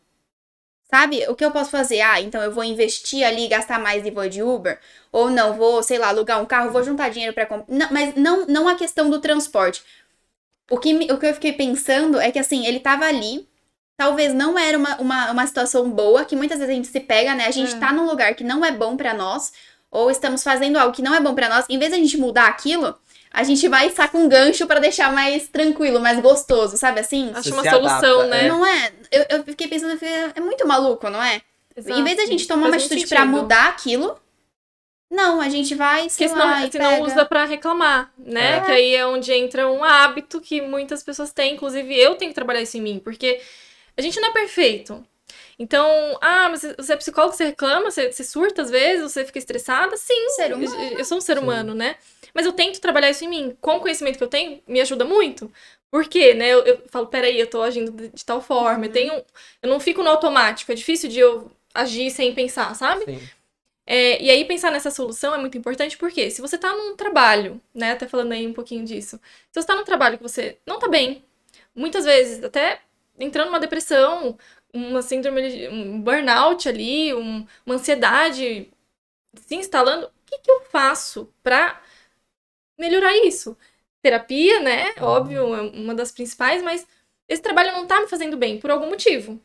Sabe? O que eu posso fazer? Ah, então eu vou investir ali, gastar mais e vou de Uber? Ou não, vou, sei lá, alugar um carro, vou juntar dinheiro pra comprar. Mas não, não a questão do transporte. O que, o que eu fiquei pensando é que, assim, ele tava ali. Talvez não era uma, uma, uma situação boa, que muitas vezes a gente se pega, né? A gente É. tá num lugar que não é bom pra nós, ou estamos fazendo algo que não é bom pra nós. Em vez de a gente mudar aquilo, a gente vai e saca um gancho pra deixar mais tranquilo, mais gostoso, sabe assim? Acho uma solução, adapta, né? é. Não é? Eu, eu fiquei pensando, fiquei- é muito maluco, não é? Exato. Em vez da gente tomar uma Faz muito atitude pra sentido. mudar aquilo, não, a gente vai, sei Porque senão, lá, senão pega. usa pra reclamar, né? É. Que aí é onde entra um hábito que muitas pessoas têm, inclusive eu tenho que trabalhar isso em mim, porque a gente não é perfeito. Então, ah, mas você é psicólogo, você reclama, você, você surta às vezes, você fica estressada? Sim, Ser humano. eu, eu sou um ser Sim. humano, né? Mas eu tento trabalhar isso em mim. Com o conhecimento que eu tenho, me ajuda muito. Por quê, né? Eu, eu falo, peraí, eu tô agindo de, de tal forma, eu tenho... Eu não fico no automático, é difícil de eu agir sem pensar, sabe? Sim. É, e aí, pensar nessa solução é muito importante, porque se você tá num trabalho, né, até falando aí um pouquinho disso, se você tá num trabalho que você não tá bem, muitas vezes até entrando numa depressão, uma síndrome, de- um burnout ali, um- uma ansiedade se instalando, o que, que eu faço pra melhorar isso? Terapia, né, óbvio, é uma das principais, mas esse trabalho não tá me fazendo bem, por algum motivo.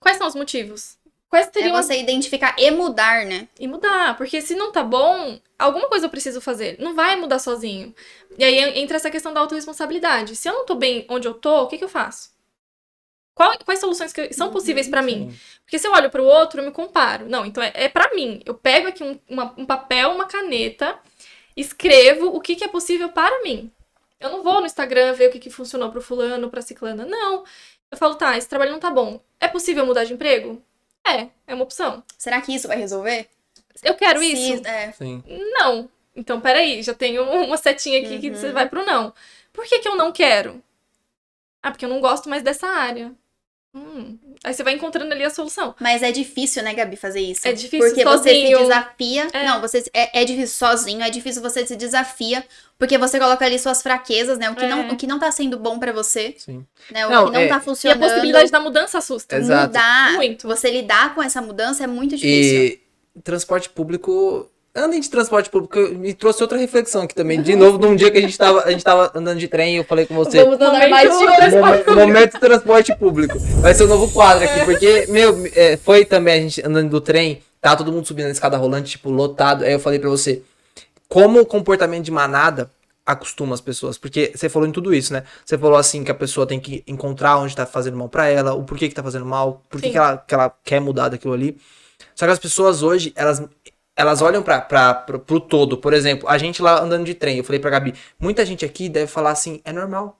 Quais são os motivos? Quais É teriam você identificar e mudar, né? e mudar, porque se não tá bom, alguma coisa eu preciso fazer. Não vai mudar sozinho. E aí entra essa questão da autorresponsabilidade. Se eu não tô bem onde eu tô, o que que eu faço? Qual- quais soluções que são possíveis pra mim? Porque se eu olho pro outro, eu me comparo. Não, então é, é para mim. Eu pego aqui um, uma- um papel, uma caneta, escrevo o que, que é possível para mim. Eu não vou no Instagram ver o que, que funcionou pro fulano, pra ciclana. Não. Eu falo, tá, esse trabalho não tá bom. É possível mudar de emprego? É, é uma opção. Será que isso vai resolver? Eu quero Se- isso? é. Sim. Não. Então, peraí, já tenho uma setinha aqui que Uhum. você vai pro não. Por que, que eu não quero? Ah, porque eu não gosto mais dessa área. Hum. Aí você vai encontrando ali a solução. Mas é difícil, né, Gabi, fazer isso? É difícil Porque você se sozinho. desafia. É. Não, você é, é difícil sozinho, é difícil você se desafia, porque você coloca ali suas fraquezas, né? O que, É. não, o que não tá sendo bom pra você, Sim. né? O Não, que não é- tá E a funcionando. possibilidade da mudança assusta. Exato. Mudar, Muito. você lidar com essa mudança é muito difícil. E transporte público. Andem de transporte público, me trouxe outra reflexão aqui também. De novo, num dia que a gente tava, a gente tava andando de trem e eu falei com você. Vamos andar mais de transporte horas. Momento, transporte público. Vai ser o novo quadro aqui, porque, meu, é, foi também a gente andando do trem, tá todo mundo subindo na escada rolante, tipo, lotado. Aí eu falei pra você, como o comportamento de manada acostuma as pessoas, porque você falou em tudo isso, né? Você falou assim que a pessoa tem que encontrar onde tá fazendo mal pra ela, o porquê que tá fazendo mal, por que, ela, que ela quer mudar daquilo ali. Só que as pessoas hoje, elas elas olham pro, pro todo. Por exemplo, a gente lá andando de trem, eu falei pra Gabi, muita gente aqui deve falar assim, é normal.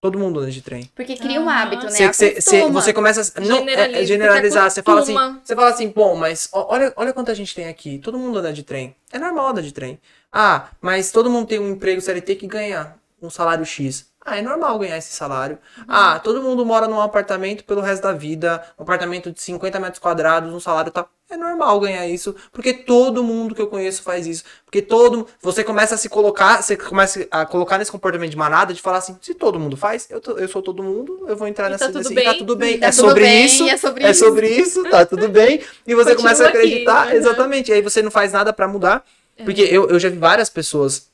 Todo mundo anda de trem. Porque cria um hábito, né? Você, você, você, Acostuma. você começa a não, é- é Generaliza, generalizar. você fala assim, você fala assim, bom, mas olha, olha quanta gente tem aqui. Todo mundo anda de trem. É normal andar de trem. Ah, mas todo mundo tem um emprego CLT que ganha um salário X. Ah, é normal ganhar esse salário. Ah, todo mundo mora num apartamento pelo resto da vida, um apartamento de 50 metros quadrados, um salário tá. É normal ganhar isso, porque todo mundo que eu conheço faz isso. Porque todo. Você começa a se colocar, você começa a colocar nesse comportamento de manada, de falar assim: se todo mundo faz, eu, tô- eu sou todo mundo, eu vou entrar E nessa. tá tudo nesse- e bem. tá tudo bem. Tá é tudo sobre bem, isso. é sobre É isso. sobre isso, tá tudo bem. E você Continua começa a aqui, acreditar. uhum. Exatamente. E aí você não faz nada pra mudar. É. Porque eu, eu já vi várias pessoas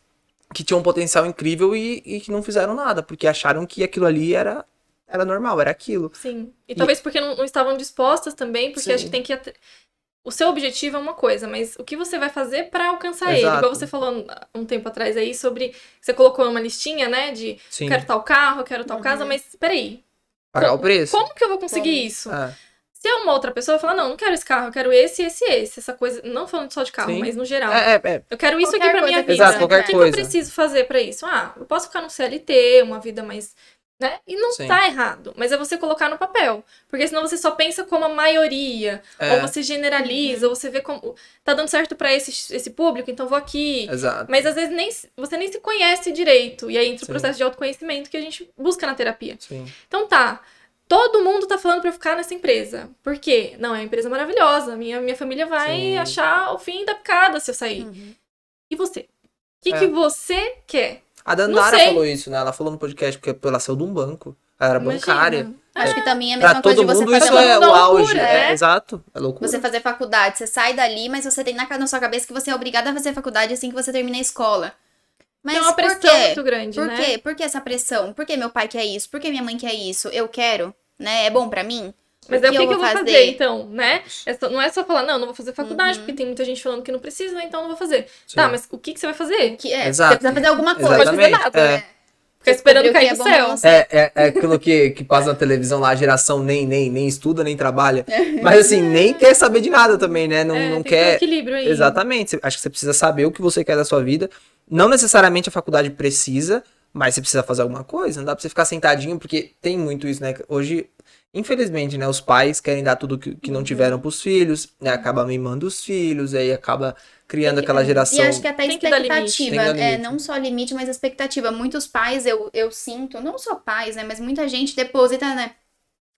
que tinham um potencial incrível e, e que não fizeram nada, porque acharam que aquilo ali era, era normal, era aquilo. Sim. E talvez porque não, não estavam dispostas também, porque Sim. acho que tem que. o seu objetivo é uma coisa, mas o que você vai fazer pra alcançar ele? Exato. Igual você falou um tempo atrás aí sobre. Você colocou uma listinha, né? De Sim. quero tal carro, quero tal Uhum. casa, mas peraí. Pagar o preço. Como que eu vou conseguir Como? isso? É. Se é uma outra pessoa, eu falo, não, não quero esse carro, eu quero esse, esse, esse. Essa coisa. Não falando só de carro, Sim. mas no geral. É, é, é. Eu quero isso Qualquer aqui pra minha vida. Exato, qualquer o que, coisa. que eu preciso fazer pra isso? Ah, eu posso ficar no CLT, uma vida mais. Né? E não Sim. tá errado. Mas é você colocar no papel. Porque senão você só pensa como a maioria. É, Ou você generaliza, ou você vê como. Tá dando certo pra esse, esse público, então vou aqui. Exato. Mas às vezes nem, você nem se conhece direito. E aí entra o Sim. processo de autoconhecimento que a gente busca na terapia. Sim. Então tá. Todo mundo tá falando pra eu ficar nessa empresa. Por quê? Não, é uma empresa maravilhosa. Minha, minha família vai Sim. achar o fim da picada se eu sair. Uhum. E você? O que, É. que você quer? A Dandara falou isso, né? Ela falou no podcast porque ela saiu de um banco. Ela era Imagina. bancária. Acho que também é a Pra mesma coisa todo de você mundo fazer isso é o auge. né? É, exato. É loucura. Você fazer faculdade, você sai dali, mas você tem na, na sua cabeça que você é obrigada a fazer faculdade assim que você termina a escola. Mas Tem uma por pressão quê? muito grande, Por né? quê? Por que essa pressão? Por que meu pai quer isso? Por que minha mãe quer isso? Eu quero, né? É bom pra mim? Mas é o que, que eu vou fazer, então, né? É só- não é só falar, não, não vou fazer faculdade, Uhum. porque tem muita gente falando que não precisa, então não vou fazer. Sim. Tá, mas o que, que você vai fazer? Que é, Exato. você precisa fazer alguma coisa. Não pode fazer nada, é. né? Ficar esperando cair do é bom céu. É, é, é aquilo que, que passa na televisão lá, a geração nem, nem, nem estuda, nem trabalha. Mas assim, nem quer saber de nada também, né? Não, É, não tem que ter um quer. equilíbrio aí. Exatamente. Acho que você precisa saber o que você quer da sua vida. Não necessariamente a faculdade precisa, mas você precisa fazer alguma coisa. Não dá pra você ficar sentadinho, porque tem muito isso, né? Hoje, infelizmente, né? Os pais querem dar tudo que, que não Uhum. tiveram pros filhos, né? Acaba mimando os filhos, aí acaba criando Tem que- aquela E geração. acho que até Tem que dar limite. expectativa, Tem que dar é, não só limite, mas expectativa. Muitos pais, eu, eu sinto, não só pais, né, mas muita gente deposita, né,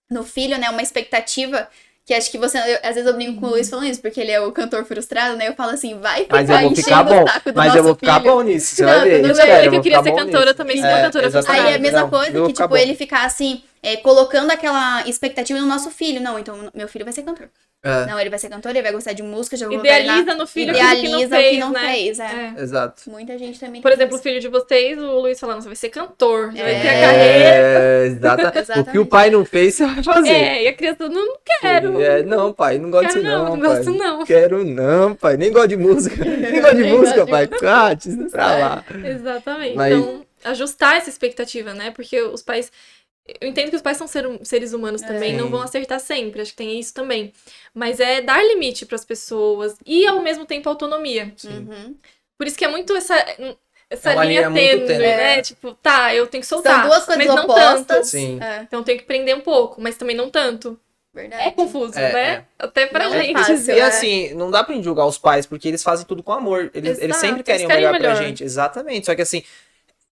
no filho, né, uma expectativa que acho que você, eu- às vezes eu brinco com o Luiz falando isso, porque ele é o cantor frustrado, né, eu falo assim, vai ficar Mas eu vou enchendo ficar o bom. saco do Mas nosso eu vou ficar filho. bom nisso. Você Não, vai ver. tudo Eu bem, que eu queria ser cantora nisso. também, sou É, cantora exatamente. Aí é a mesma Não, coisa que, tipo, bom. ele ficar assim, é, colocando aquela expectativa no nosso filho. Não, então meu filho vai ser cantor. É, Não, ele vai ser cantor, ele vai gostar de música, já vou Idealiza no filho Idealiza que o não fez, que não né? fez, é. É. exato. Muita gente também Por exemplo, o filho de vocês, o Luiz falando, você vai ser cantor, vai ter a É. carreira. É, exata. O que o Exatamente. pai não fez, você vai fazer. É, e a criança não, não quero. É, não, pai, não gosto Quero disso não, não, não gosto não. Quero não, pai. Nem gosto de música. Nem gosto de Nem música, gosto pai. Cate, isso pra lá. Exatamente. Mas- Então, ajustar essa expectativa, né? Porque os pais. Eu entendo que os pais são ser- seres humanos também, Sim. não vão acertar sempre, acho que tem isso também. Mas é dar limite pras pessoas e ao mesmo tempo autonomia. Uhum. Por isso que é muito essa, essa É linha linha tênue, tênue. né? Tipo, tá, eu tenho que soltar. São duas coisas mas não opostas. tanto. Sim. É, Então eu tenho que prender um pouco, mas também não tanto. verdade. É confuso, É, né? Até pra Não é gente. fácil. E é. assim, não dá pra julgar os pais, porque eles fazem tudo com amor. Eles, eles sempre querem eles o querem melhor, o melhor. pra gente. Exatamente. Só que assim,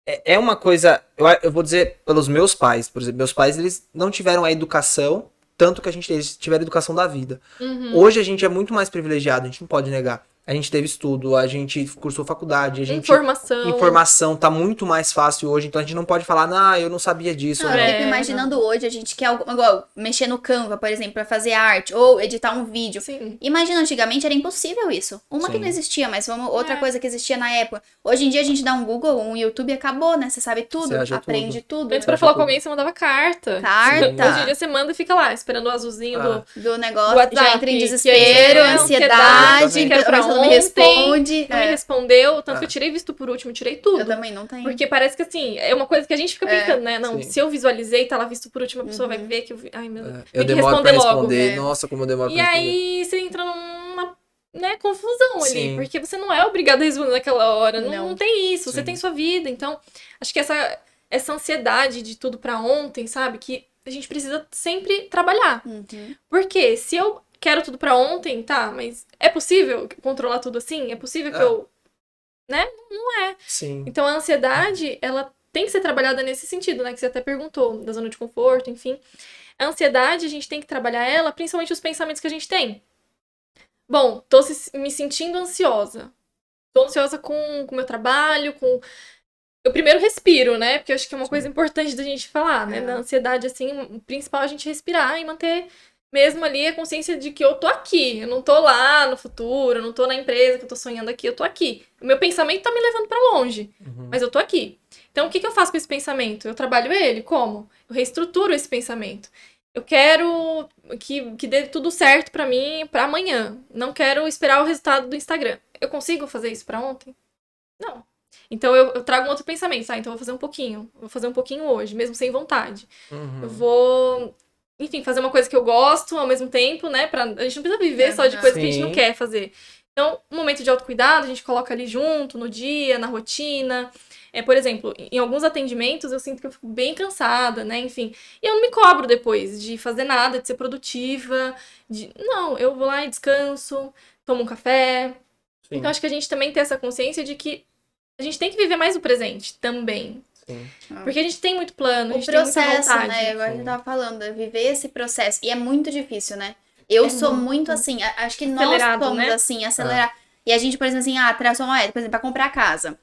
é, é uma coisa. Eu, eu vou dizer pelos meus pais, por exemplo, meus pais, eles não tiveram a educação, tanto que a gente eles tiveram a educação da vida. Uhum. Hoje a gente é muito mais privilegiado, a gente não pode negar. A gente teve estudo, a gente cursou faculdade, a gente. Informação. Informação tá muito mais fácil hoje, então a gente não pode falar, não, eu não sabia disso. Não, não. eu É, fico imaginando hoje, a gente quer algo, igual, mexer no Canva, por exemplo, pra fazer arte, ou editar um vídeo. Sim. Imagina, antigamente era impossível isso. Uma que Sim. não existia, mas vamos, outra É. coisa que existia na época. Hoje em dia a gente dá um Google, um YouTube e acabou, né? Você sabe tudo, Você aprende tudo. Antes pra falar com alguém, você mandava carta. Carta. Hoje em dia você manda e fica lá, esperando o azulzinho Ah. do do negócio, WhatsApp, já entra em que desespero, é ansiedade, ansiedade, que quero pra não me responde. não me É, respondeu, tanto Ah. que eu tirei visto por último, tirei tudo. eu também não tenho. Porque parece que assim, é uma coisa que a gente fica É, pensando, né? Não, sim. se eu visualizei, tá lá visto por último, a pessoa Uhum. vai ver que eu vi. Ai, meu Deus. É, eu demoro pra responder logo, né? Nossa, como eu demoro E pra responder. aí você entra numa né, confusão ali, Sim. porque você não é obrigado a responder naquela hora. Não, Não. não tem isso, você Sim. tem sua vida. Então, acho que essa, essa ansiedade de tudo pra ontem, sabe? Que a gente precisa sempre trabalhar. Uhum. Porque se eu quero tudo pra ontem, tá, mas é possível controlar tudo assim? É possível que É. eu. Né? Não é. Sim. Então a ansiedade, ela tem que ser trabalhada nesse sentido, né? Que você até perguntou, da zona de conforto, enfim. A ansiedade, a gente tem que trabalhar ela, principalmente os pensamentos que a gente tem. Bom, tô se- me sentindo ansiosa. Tô ansiosa com o meu trabalho, com. Eu primeiro respiro, né? Porque eu acho que é uma coisa importante da gente falar, né? É. Na ansiedade, assim, o principal é a gente respirar e manter mesmo ali a consciência de que eu tô aqui. Eu não tô lá no futuro, eu não tô na empresa que eu tô sonhando aqui, eu tô aqui. O meu pensamento tá me levando pra longe. Uhum. Mas eu tô aqui. Então, o que, que eu faço com esse pensamento? Eu trabalho ele? Como? Eu reestruturo esse pensamento. eu quero que, que dê tudo certo pra mim pra amanhã. Não quero esperar o resultado do Instagram. Eu consigo fazer isso pra ontem? Não. Então eu, eu trago um outro pensamento, tá? Então eu vou fazer um pouquinho. Vou fazer um pouquinho hoje, mesmo sem vontade. Uhum. Eu vou, enfim, fazer uma coisa que eu gosto ao mesmo tempo, né? Pra, a gente não precisa viver só de coisa que a gente não Sim. quer fazer. Então, um momento de autocuidado, a gente coloca ali junto, no dia, na rotina. É, por exemplo, em alguns atendimentos eu sinto que eu fico bem cansada, né? Enfim. E eu não me cobro depois de fazer nada, de ser produtiva. De... Não, eu vou lá e descanso, tomo um café. Sim, Então, acho que a gente também tem essa consciência de que a gente tem que viver mais o presente também. Sim. Porque a gente tem muito plano, a O gente tem muita processo, vontade. né? Agora a gente tava falando, é viver esse processo. E é muito difícil, né? Eu É sou muito. muito assim, a- acho que nós somos né? assim, acelerar. E a gente, por exemplo, assim, ah, traçou uma meta, por exemplo, pra comprar casa.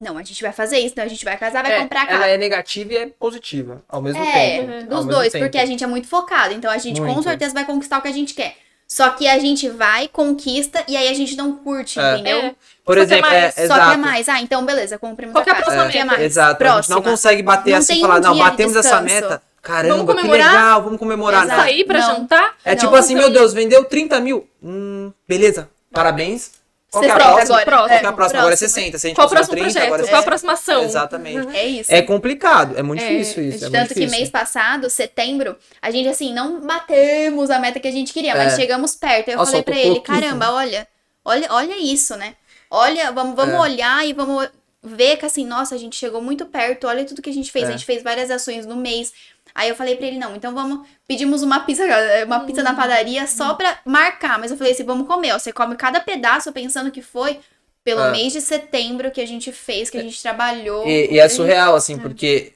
Não, a gente vai fazer isso, então a gente vai casar, vai É, comprar casa. ela é negativa e é positiva ao mesmo É, tempo. Ao dos dois, tempo. porque a gente é muito focado. Então a gente com Muito. certeza vai conquistar o que a gente quer. Só que a gente vai, conquista e aí a gente não curte, É. entendeu? É. Por Só quer exemplo, mais, é, Só exato. quer mais. Ah, então beleza, cumprimos Qual que é a casa. próxima Quer meta? mais? Exato, a gente Próxima. não consegue bater Não assim e falar, um não, dia de batemos essa meta. Caramba, Vamos que comemorar? legal, vamos comemorar. Exato. Não. Sair pra Não. jantar? É Não. tipo assim, meu Deus, vendeu 30 mil. Hum, beleza, parabéns. Qual que é a 60 próxima? agora. Qual que é a É, próxima? Agora é próxima. 60. Se a gente Qual o próximo 30, projeto? agora é Qual a 60. próxima ação? Exatamente. É isso. É complicado, é muito É, difícil isso. É muito Tanto que difícil. mês passado, setembro, a gente assim, não batemos a meta que a gente queria, mas É. chegamos perto. Aí eu Nossa, falei pra faltou ele, caramba, olha, olha, olha isso, né? Olha, vamos, vamos É. olhar e vamos ver que assim, nossa, a gente chegou muito perto, olha tudo que a gente fez. É. A gente fez várias ações no mês. Aí eu falei pra ele, não, então vamos, pedimos uma pizza, uma pizza na padaria só pra marcar. Mas eu falei assim, vamos comer, ó, você come cada pedaço pensando que foi pelo É. mês de setembro que a gente fez, que a gente trabalhou. E, e é surreal, assim, porque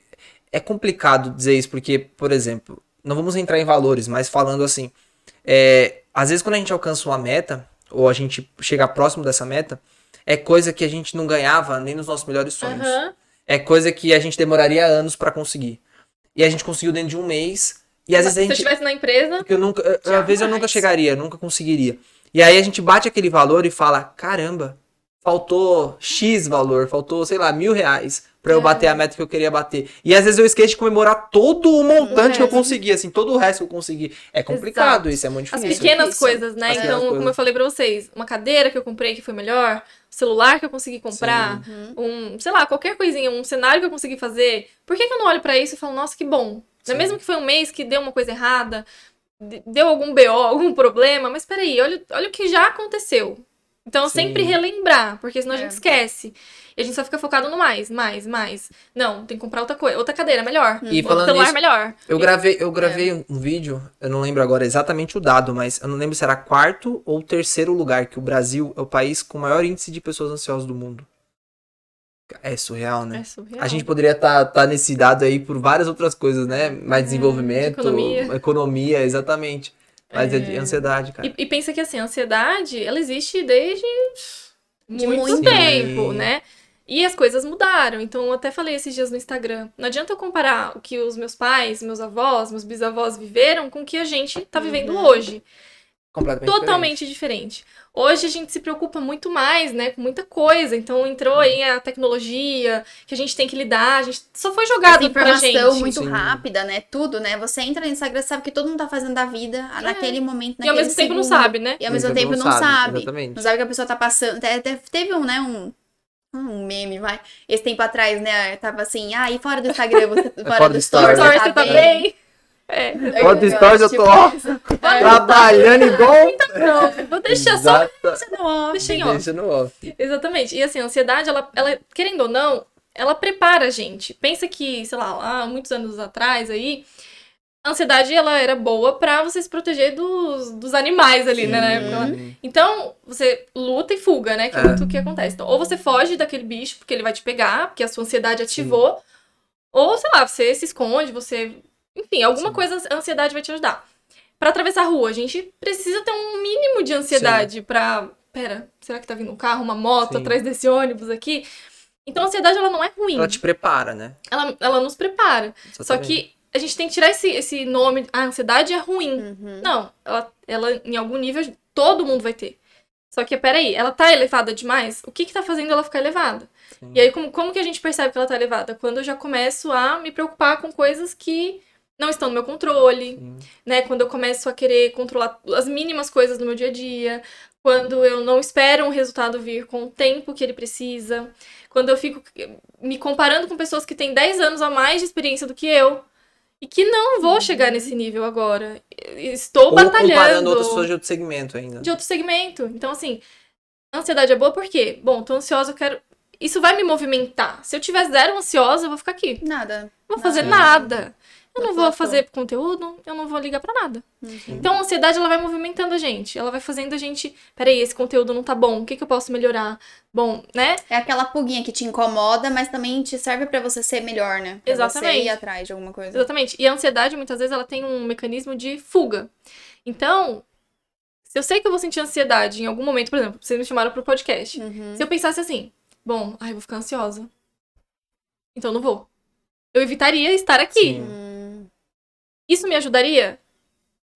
é complicado dizer isso, porque, por exemplo, não vamos entrar em valores, mas falando assim, é, às vezes quando a gente alcança uma meta, ou a gente chega próximo dessa meta, é coisa que a gente não ganhava nem nos nossos melhores sonhos. Aham. É coisa que a gente demoraria anos pra conseguir. E a gente conseguiu dentro de um mês. E às vezes a Se eu gente. estivesse na empresa, que eu nunca, às vezes eu nunca chegaria, nunca conseguiria. E aí a gente bate aquele valor e fala: caramba, faltou X valor, faltou, sei lá, mil reais pra eu É. bater a meta que eu queria bater. E às vezes eu esqueço de comemorar todo o montante que eu consegui, assim, todo o resto que eu consegui. É complicado Exato. isso, é muito as difícil. pequenas difícil. coisas, né? As então, pequenas como coisas. eu falei pra vocês, uma cadeira que eu comprei que foi melhor, o celular que eu consegui comprar, Uhum. um, sei lá, qualquer coisinha, um cenário que eu consegui fazer. Por que, que eu não olho pra isso e falo, nossa, que bom? Sim. Mesmo que foi um mês que deu uma coisa errada, de- deu algum BO, algum problema, mas peraí, olha, olha o que já aconteceu. Então, Sim. sempre relembrar, porque senão a É. gente esquece. E a gente só fica focado no mais, mais, mais. Não, tem que comprar outra coisa, outra cadeira, melhor. E Outro falando celular, nisso, melhor. Eu gravei, eu gravei um vídeo, eu não lembro agora exatamente o dado, mas eu não lembro se era quarto ou terceiro lugar, que o Brasil é o país com o maior índice de pessoas ansiosas do mundo. É surreal, né? É surreal. A gente poderia estar nesse dado aí por várias outras coisas, né? Mais desenvolvimento, economia. economia, exatamente. Mas é, de É. ansiedade, cara. E, e pensa que assim, a ansiedade, ela existe desde De muito, muito tempo, né? E as coisas mudaram. Então, eu até falei esses dias no Instagram. Não adianta eu comparar o que os meus pais, meus avós, meus bisavós viveram com o que a gente tá vivendo Uhum. hoje. Completamente Totalmente diferente. Hoje a gente se preocupa muito mais, né, com muita coisa. Então entrou aí a tecnologia que a gente tem que lidar. A gente só foi jogado pra informação gente. muito Sim. rápida, né? Tudo, né? Você entra no Instagram, sabe que todo mundo tá fazendo da vida naquele momento, É. E ao naquele mesmo tempo não segundo. sabe, né? E ao mesmo Não tempo não sabe, sabe. exatamente. Não sabe o que a pessoa tá passando. Te- te- Teve um, né, um, um meme, vai. Esse tempo atrás, né, tava assim, ah, e fora do Instagram, você, fora, fora do do story, Sorte, você tá bem? É. Fora do stories, eu tô, ó, Tipo, Trabalhando igual. Não, vou deixar só. Exata- no off. Deixa em off. Deixa no off. Exatamente. E assim, a ansiedade, ela, ela, querendo ou não, ela prepara a gente. Pensa que, sei lá, lá muitos anos atrás aí, a ansiedade ela era boa pra você se proteger dos, dos animais ali, né? na época lá. Sim. Então, você luta e fuga, né? Que é, É. muito o que acontece. Então, ou você foge daquele bicho porque ele vai te pegar, porque a sua ansiedade ativou, ou, sei lá, você se esconde, você. Enfim, alguma Sim. coisa a ansiedade vai te ajudar. Pra atravessar a rua, a gente precisa ter um mínimo de ansiedade pra. Pera, será que tá vindo um carro, uma moto Sim. atrás desse ônibus aqui? Então a ansiedade ela não é ruim. Ela te prepara, né? Ela, ela nos prepara. Só Exatamente. que a gente tem que tirar esse, esse nome. A ansiedade é ruim. Uhum. Não, ela, ela em algum nível todo mundo vai ter. Só que, peraí, ela tá elevada demais? O que que tá fazendo ela ficar elevada? Sim. E aí, como, como que a gente percebe que ela tá elevada? Quando eu já começo a me preocupar com coisas que não estão no meu controle, Sim. né? Quando eu começo a querer controlar as mínimas coisas no meu dia a dia, quando eu não espero um resultado vir com o tempo que ele precisa, quando eu fico me comparando com pessoas que têm 10 anos a mais de experiência do que eu. E que não vou chegar nesse nível agora. Estou Ou batalhando comparando outras pessoas de outro segmento ainda. de outro segmento. Então, assim, a ansiedade é boa por quê? Bom, tô ansiosa, eu quero. Isso vai me movimentar. Se eu tiver zero ansiosa, eu vou ficar aqui. Nada. Não vou fazer Sim. nada. Eu Não vou fazer conteúdo, eu não vou ligar pra nada. Uhum. Então, a ansiedade, ela vai movimentando a gente. Ela vai fazendo a gente. Peraí, esse conteúdo não tá bom. O que, que eu posso melhorar? Bom, né? É aquela pulguinha que te incomoda, mas também te serve pra você ser melhor, né? Pra Exatamente. Você ir atrás de alguma coisa. Exatamente. E a ansiedade, muitas vezes, ela tem um mecanismo de fuga. Então, se eu sei que eu vou sentir ansiedade em algum momento, por exemplo, vocês me chamaram pro podcast. Uhum. Se eu pensasse assim, bom, ai, vou ficar ansiosa. Então não vou. Eu evitaria estar aqui. Sim. Isso me ajudaria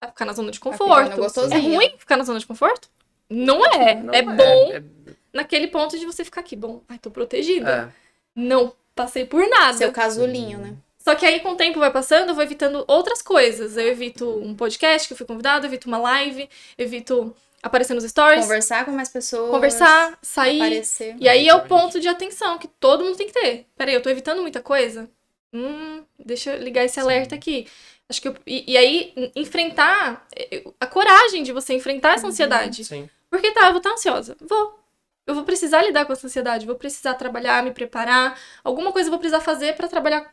a ficar na zona de conforto. É ruim ficar na zona de conforto? Não é. Não é, bom é- naquele ponto de você ficar aqui. Bom, ai, tô protegida. é. Não passei por nada. Seu casulinho, né? Só que aí, com o tempo vai passando, eu vou evitando outras coisas. Eu evito um podcast que eu fui convidado, eu evito uma live, eu evito aparecer nos stories, Conversar com mais pessoas. conversar, sair. Aparecer. E aí é o ponto de atenção que todo mundo tem que ter. Peraí, eu tô evitando muita coisa? Hum, deixa eu ligar esse alerta aqui. Acho que eu- e, e aí, enfrentar eh, a coragem de você enfrentar essa ansiedade. Sim. Porque tá, eu vou estar ansiosa. Vou. Eu vou precisar lidar com essa ansiedade, vou precisar trabalhar, me preparar. Alguma coisa eu vou precisar fazer pra trabalhar.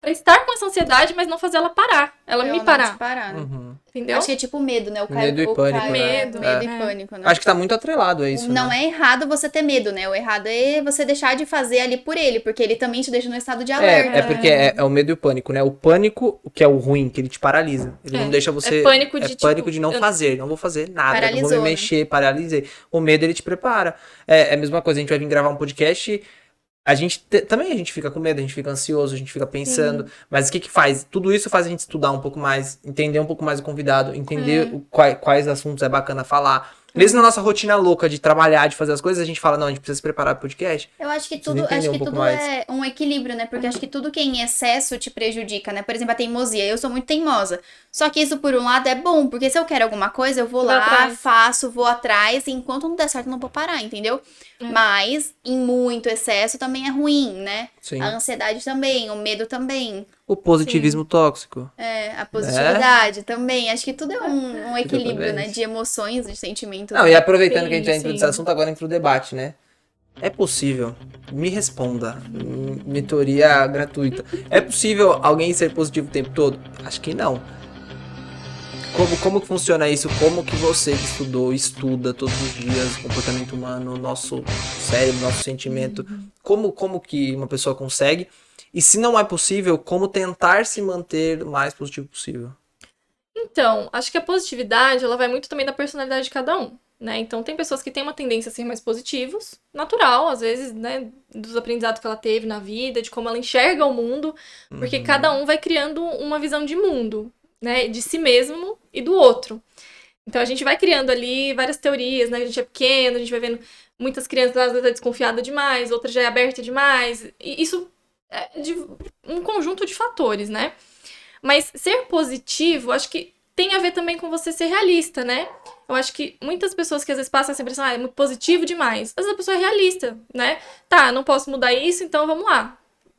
Pra estar com essa ansiedade, mas não fazer ela parar. Ela me não parar. te parar, né? Uhum. Entendeu? Acho que é tipo medo, né? O cara, Medo e o pânico, cara- né? Medo, Medo é. e pânico, né? Acho que tá muito atrelado a isso, não né? é errado você ter medo, né? O errado é você deixar de fazer ali por ele, porque ele também te deixa no estado de alerta. É, é porque é, é o medo e o pânico, né? O pânico, o que é o ruim, que ele te paralisa. Ele É, não deixa você. é pânico de, é tipo, pânico de não eu- fazer, não vou fazer nada, não vou Paralisou, me né? mexer, paralisei. O medo ele te prepara. É, é a mesma coisa, a gente vai vir gravar um podcast. A gente te- também a gente fica com medo, a gente fica ansioso, a gente fica pensando. Mas o que que faz? Tudo isso faz a gente estudar um pouco mais, entender um pouco mais o convidado, entender o- quai- quais assuntos é bacana falar. Mesmo na nossa rotina louca de trabalhar, de fazer as coisas, a gente fala, não, a gente precisa se preparar pro podcast. Eu acho que tudo, acho um que tudo mais. é um equilíbrio, né? Porque acho que tudo que é em excesso te prejudica, né? Por exemplo, a teimosia. Eu sou muito teimosa. Só que isso, por um lado, é bom, porque se eu quero alguma coisa, eu vou Vai lá, atrás. faço, vou atrás, e enquanto não der certo, eu não vou parar, entendeu? É. Mas, em muito excesso também é ruim, né? Sim. A ansiedade também, o medo também, O positivismo tóxico. é, a positividade também. Acho que tudo é um, um equilíbrio, né? De emoções, de sentimentos. Não, e aproveitando Sim, que a gente já entrou sim. nesse assunto, agora entra o debate, né? É possível? Me responda. Mentoria gratuita. É possível alguém ser positivo o tempo todo? Acho que não. Como, como que funciona isso? Como que você que estudou, estuda todos os dias comportamento humano, nosso cérebro, nosso sentimento, como, como que uma pessoa consegue? E se não é possível, como tentar se manter o mais positivo possível? Então, acho que a positividade, ela vai muito também da personalidade de cada um, né? Então, tem pessoas que têm uma tendência a ser mais positivos, natural, às vezes, né? Dos aprendizados que ela teve na vida, de como ela enxerga o mundo, porque cada um vai criando uma visão de mundo, né? De si mesmo e do outro. Então, a gente vai criando ali várias teorias, né? A gente é pequeno, a gente vai vendo muitas crianças, às vezes, é desconfiada demais, outras já é aberta demais. E isso é de um conjunto de fatores, né? Mas ser positivo, acho que tem a ver também com você ser realista, né? Eu acho que muitas pessoas que às vezes passam essa impressão, ah, é muito positivo demais. Às vezes a pessoa é realista, né? Tá, não posso mudar isso, então vamos lá.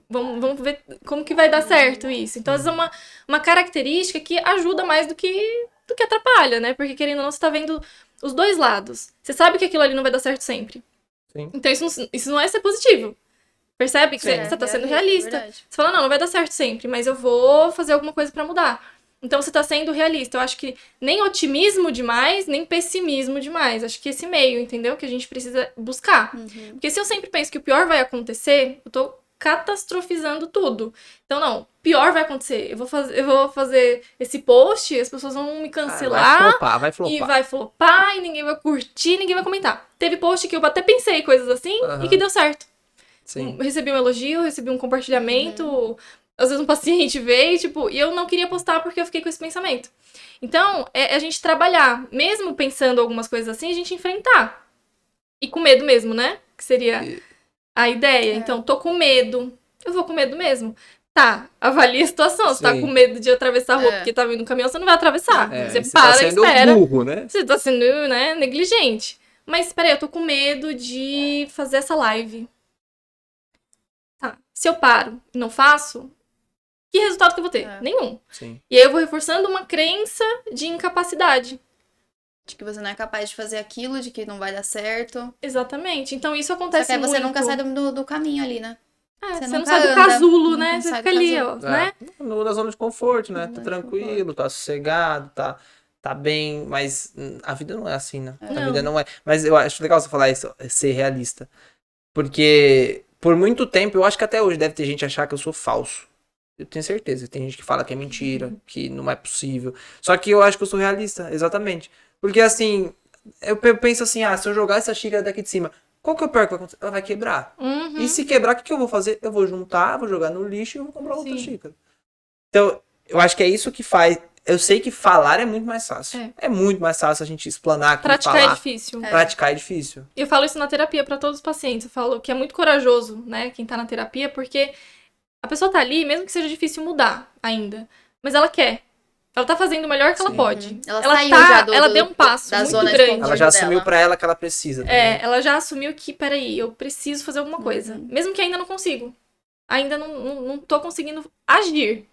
Vamos, vamos ver como que vai dar certo isso. Então, às vezes é uma, uma característica que ajuda mais do que, do que atrapalha, né? Porque querendo ou não, você tá vendo os dois lados. Você sabe que aquilo ali não vai dar certo sempre. Sim. Então, isso não, isso não é ser positivo. Percebe que É, você, você tá sendo realista, verdade. Você fala, não, não vai dar certo sempre, mas eu vou fazer alguma coisa pra mudar. Então você tá sendo realista. Eu acho que nem otimismo demais, nem pessimismo demais. Acho que esse meio, entendeu? Que a gente precisa buscar. Uhum. Porque se eu sempre penso que o pior vai acontecer, eu tô catastrofizando tudo. Então, não, pior vai acontecer. Eu vou fazer, eu vou fazer esse post, as pessoas vão me Ah, vai cancelar. flopar, vai flopar. E vai flopar, e ninguém vai curtir, ninguém vai comentar. Teve post que eu até pensei coisas assim Aham. e que deu certo. Sim. Recebi um elogio, recebi um compartilhamento. Às vezes um paciente veio, tipo, e eu não queria postar porque eu fiquei com esse pensamento. Então, é a gente trabalhar, mesmo pensando algumas coisas assim, a gente enfrentar. E com medo mesmo, né? Que seria a ideia. Então, tô com medo. Eu vou com medo mesmo. Tá, avalie a situação. Se tá Sim. com medo de atravessar a rua É. porque tá vindo um caminhão, você não vai atravessar. É, você você para tá e sendo espera. burro, né? Você tá sendo, né, negligente. Mas peraí, eu tô com medo de fazer essa live. Tá. Se eu paro e não faço, que resultado que eu vou ter? É. Nenhum. Sim. E aí eu vou reforçando uma crença de incapacidade. De que você não é capaz de fazer aquilo, de que não vai dar certo. Exatamente. Então isso Só acontece que aí você muito. nunca sai do, do, caminho ali, né? É, você você não nunca sai do casulo, né? não Você sai fica do ali, casulo. ó, né? É, no- na zona de conforto, né? Tá tranquilo, tá sossegado, tá, tá bem, mas hum, a vida não é assim, né? A Não. vida não é. Mas eu acho legal você falar isso, é ser realista. Porque por muito tempo, eu acho que até hoje deve ter gente achar que eu sou falso. Eu tenho certeza. Tem gente que fala que é mentira, que não é possível. Só que eu acho que eu sou realista, exatamente. Porque assim, eu pe- penso assim, ah, se eu jogar essa xícara daqui de cima, qual que é o pior que vai acontecer? Ela vai quebrar. Uhum. E se quebrar, o que, que eu vou fazer? Eu vou juntar, vou jogar no lixo e vou comprar outra Sim. xícara. Então, eu acho que é isso que faz. Eu sei que falar é muito mais fácil. É. É, muito mais fácil a gente explanar aqui, Praticar é falar. difícil. Praticar é difícil. Eu falo isso na terapia pra todos os pacientes. Eu falo que é muito corajoso, né, quem tá na terapia, porque a pessoa tá ali, mesmo que seja difícil mudar ainda, mas ela quer. Ela tá fazendo o melhor que ela Sim. pode. Uhum. Ela ela saiu tá, já do- ela do- deu um passo da muito grande. Ela já assumiu pra ela que ela precisa. também. É, ela já assumiu que, peraí, eu preciso fazer alguma coisa. Uhum. Mesmo que ainda não consigo. Ainda não, não, não tô conseguindo agir.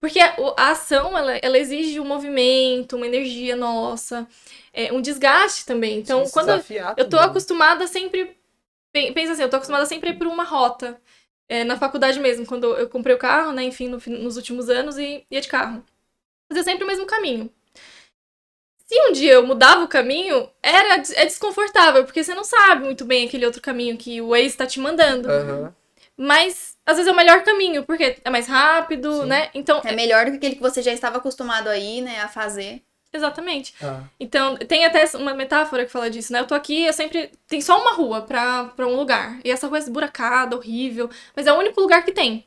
Porque a, ação, ela, ela exige um movimento, uma energia nossa, é, um desgaste também. Então, Se quando eu- tô também. acostumada sempre. pen- Pensa assim, eu tô acostumada sempre a ir por uma rota. É, na faculdade mesmo, quando eu comprei o carro, né, enfim, no nos últimos anos, e ia de carro. Fazia sempre o mesmo caminho. Se um dia eu mudava o caminho, era é desconfortável, porque você não sabe muito bem aquele outro caminho que o Waze tá te mandando. Aham. Mas às vezes é o melhor caminho, porque é mais rápido, Sim. né? Então, É melhor do que aquele que você já estava acostumado aí, né, a fazer. exatamente. Ah, Então, tem até uma metáfora que fala disso, né? Eu tô aqui, eu sempre. Tem só uma rua pra, pra um lugar. E essa rua é esburacada, horrível. Mas é o único lugar que tem.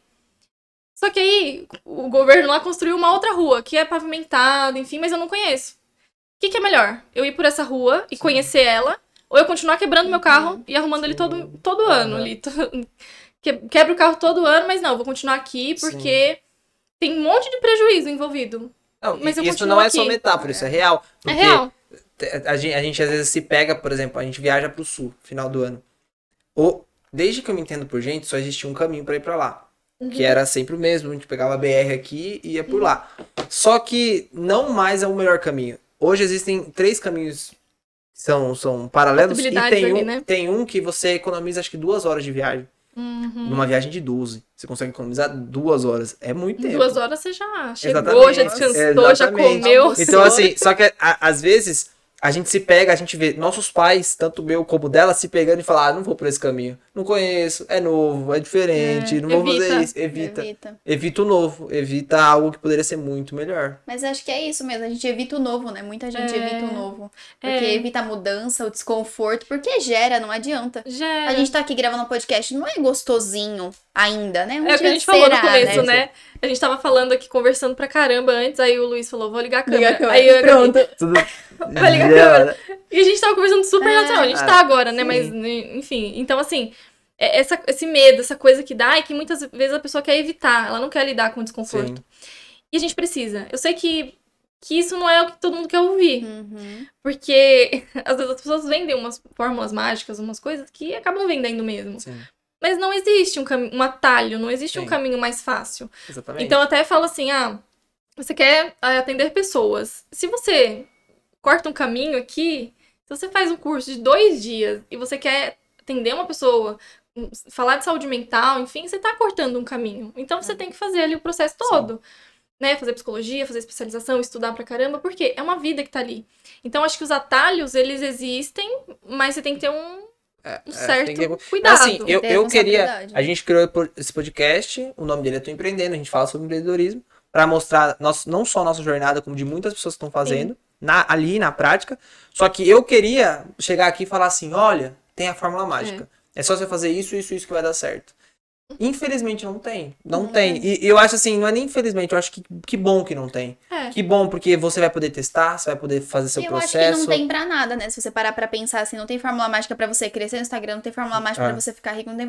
Só que aí, o governo lá construiu uma outra rua, que é pavimentada, enfim, mas eu não conheço. O que, que é melhor? Eu ir por essa rua e conhecer ela, ou eu continuar quebrando meu carro e arrumando ele todo, todo ano ali. to- que- Quebro o carro todo ano, mas não, vou continuar aqui porque tem um monte de prejuízo envolvido. Não, Mas isso não é só aqui. metáfora, isso é real. É real. A gente, a gente às vezes se pega, por exemplo, a gente viaja pro sul, final do ano. Ou, desde que eu me entendo por gente, só existia um caminho pra ir pra lá. Que era sempre o mesmo, a gente pegava a BR aqui e ia por lá. Só que não mais é o melhor caminho. Hoje existem três caminhos que são, são paralelos e tem um, ali, né? tem um que você economiza acho que duas horas de viagem. Uhum. Numa viagem de 12. Você consegue economizar duas horas. É muito Em tempo. duas horas você já chegou, Exatamente. já descansou, já Exatamente. comeu. Então, assim, só que às vezes a gente se pega, a gente vê nossos pais, tanto meu como dela, se pegando e falar, ah, não vou por esse caminho. Não conheço, é novo, é diferente, É, não vou fazer evita. isso. Evita. Evita. Evita o novo, evita algo que poderia ser muito melhor. Mas acho que é isso mesmo, a gente evita o novo, né? Muita gente É. evita o novo. Porque É. evita a mudança, o desconforto, porque gera, não adianta. Já A gente tá aqui gravando um podcast, não é gostosinho ainda, né? Um É o que a gente falou no será, começo, né? né? A gente tava falando aqui, conversando pra caramba antes, aí o Luiz falou, vou ligar a câmera. Liga a câmera. Aí eu, Pronto. Tudo... Vai ligar a câmera. E a gente tava conversando super É. natural, a gente Ah, tá agora, né? sim. Mas, enfim, então assim, é- essa, esse medo, essa coisa que dá, é que muitas vezes a pessoa quer evitar, ela não quer lidar com o desconforto. Sim. E a gente precisa. Eu sei que, que isso não é o que todo mundo quer ouvir. Uhum. Porque às vezes as pessoas vendem umas fórmulas mágicas, umas coisas que acabam vendendo mesmo. Sim, Mas não existe um, um atalho, não existe um Sim. caminho mais fácil. exatamente. Então eu até falo assim, ah, você quer ah, atender pessoas. Se você corta um caminho aqui, se você faz um curso de dois dias e você quer atender uma pessoa, um, falar de saúde mental, enfim, você tá cortando um caminho. Então você tem que fazer ali o processo todo. Né, fazer psicologia, fazer especialização, estudar pra caramba, porque é uma vida que tá ali. Então, acho que os atalhos, eles existem, mas você tem que ter um, É, um é, certo tem que- cuidado. Assim, eu, eu queria. A gente criou esse podcast, o nome dele é Tô Empreendendo, a gente fala sobre empreendedorismo, para mostrar nosso, não só a nossa jornada, como de muitas pessoas que estão fazendo, na, ali na prática. Só que eu queria chegar aqui e falar assim: olha, tem a fórmula mágica. É, só você fazer isso, isso, isso que vai dar certo. Infelizmente não tem. Não, Não tem. E e eu acho assim, não é nem infelizmente, eu acho que que bom que não tem. É. Que bom, porque você vai poder testar, você vai poder fazer seu eu acho processo. que não tem pra nada, né? Se você parar pra pensar assim, não tem fórmula mágica pra você crescer no Instagram, não tem fórmula mágica É. pra você ficar rico, não tem.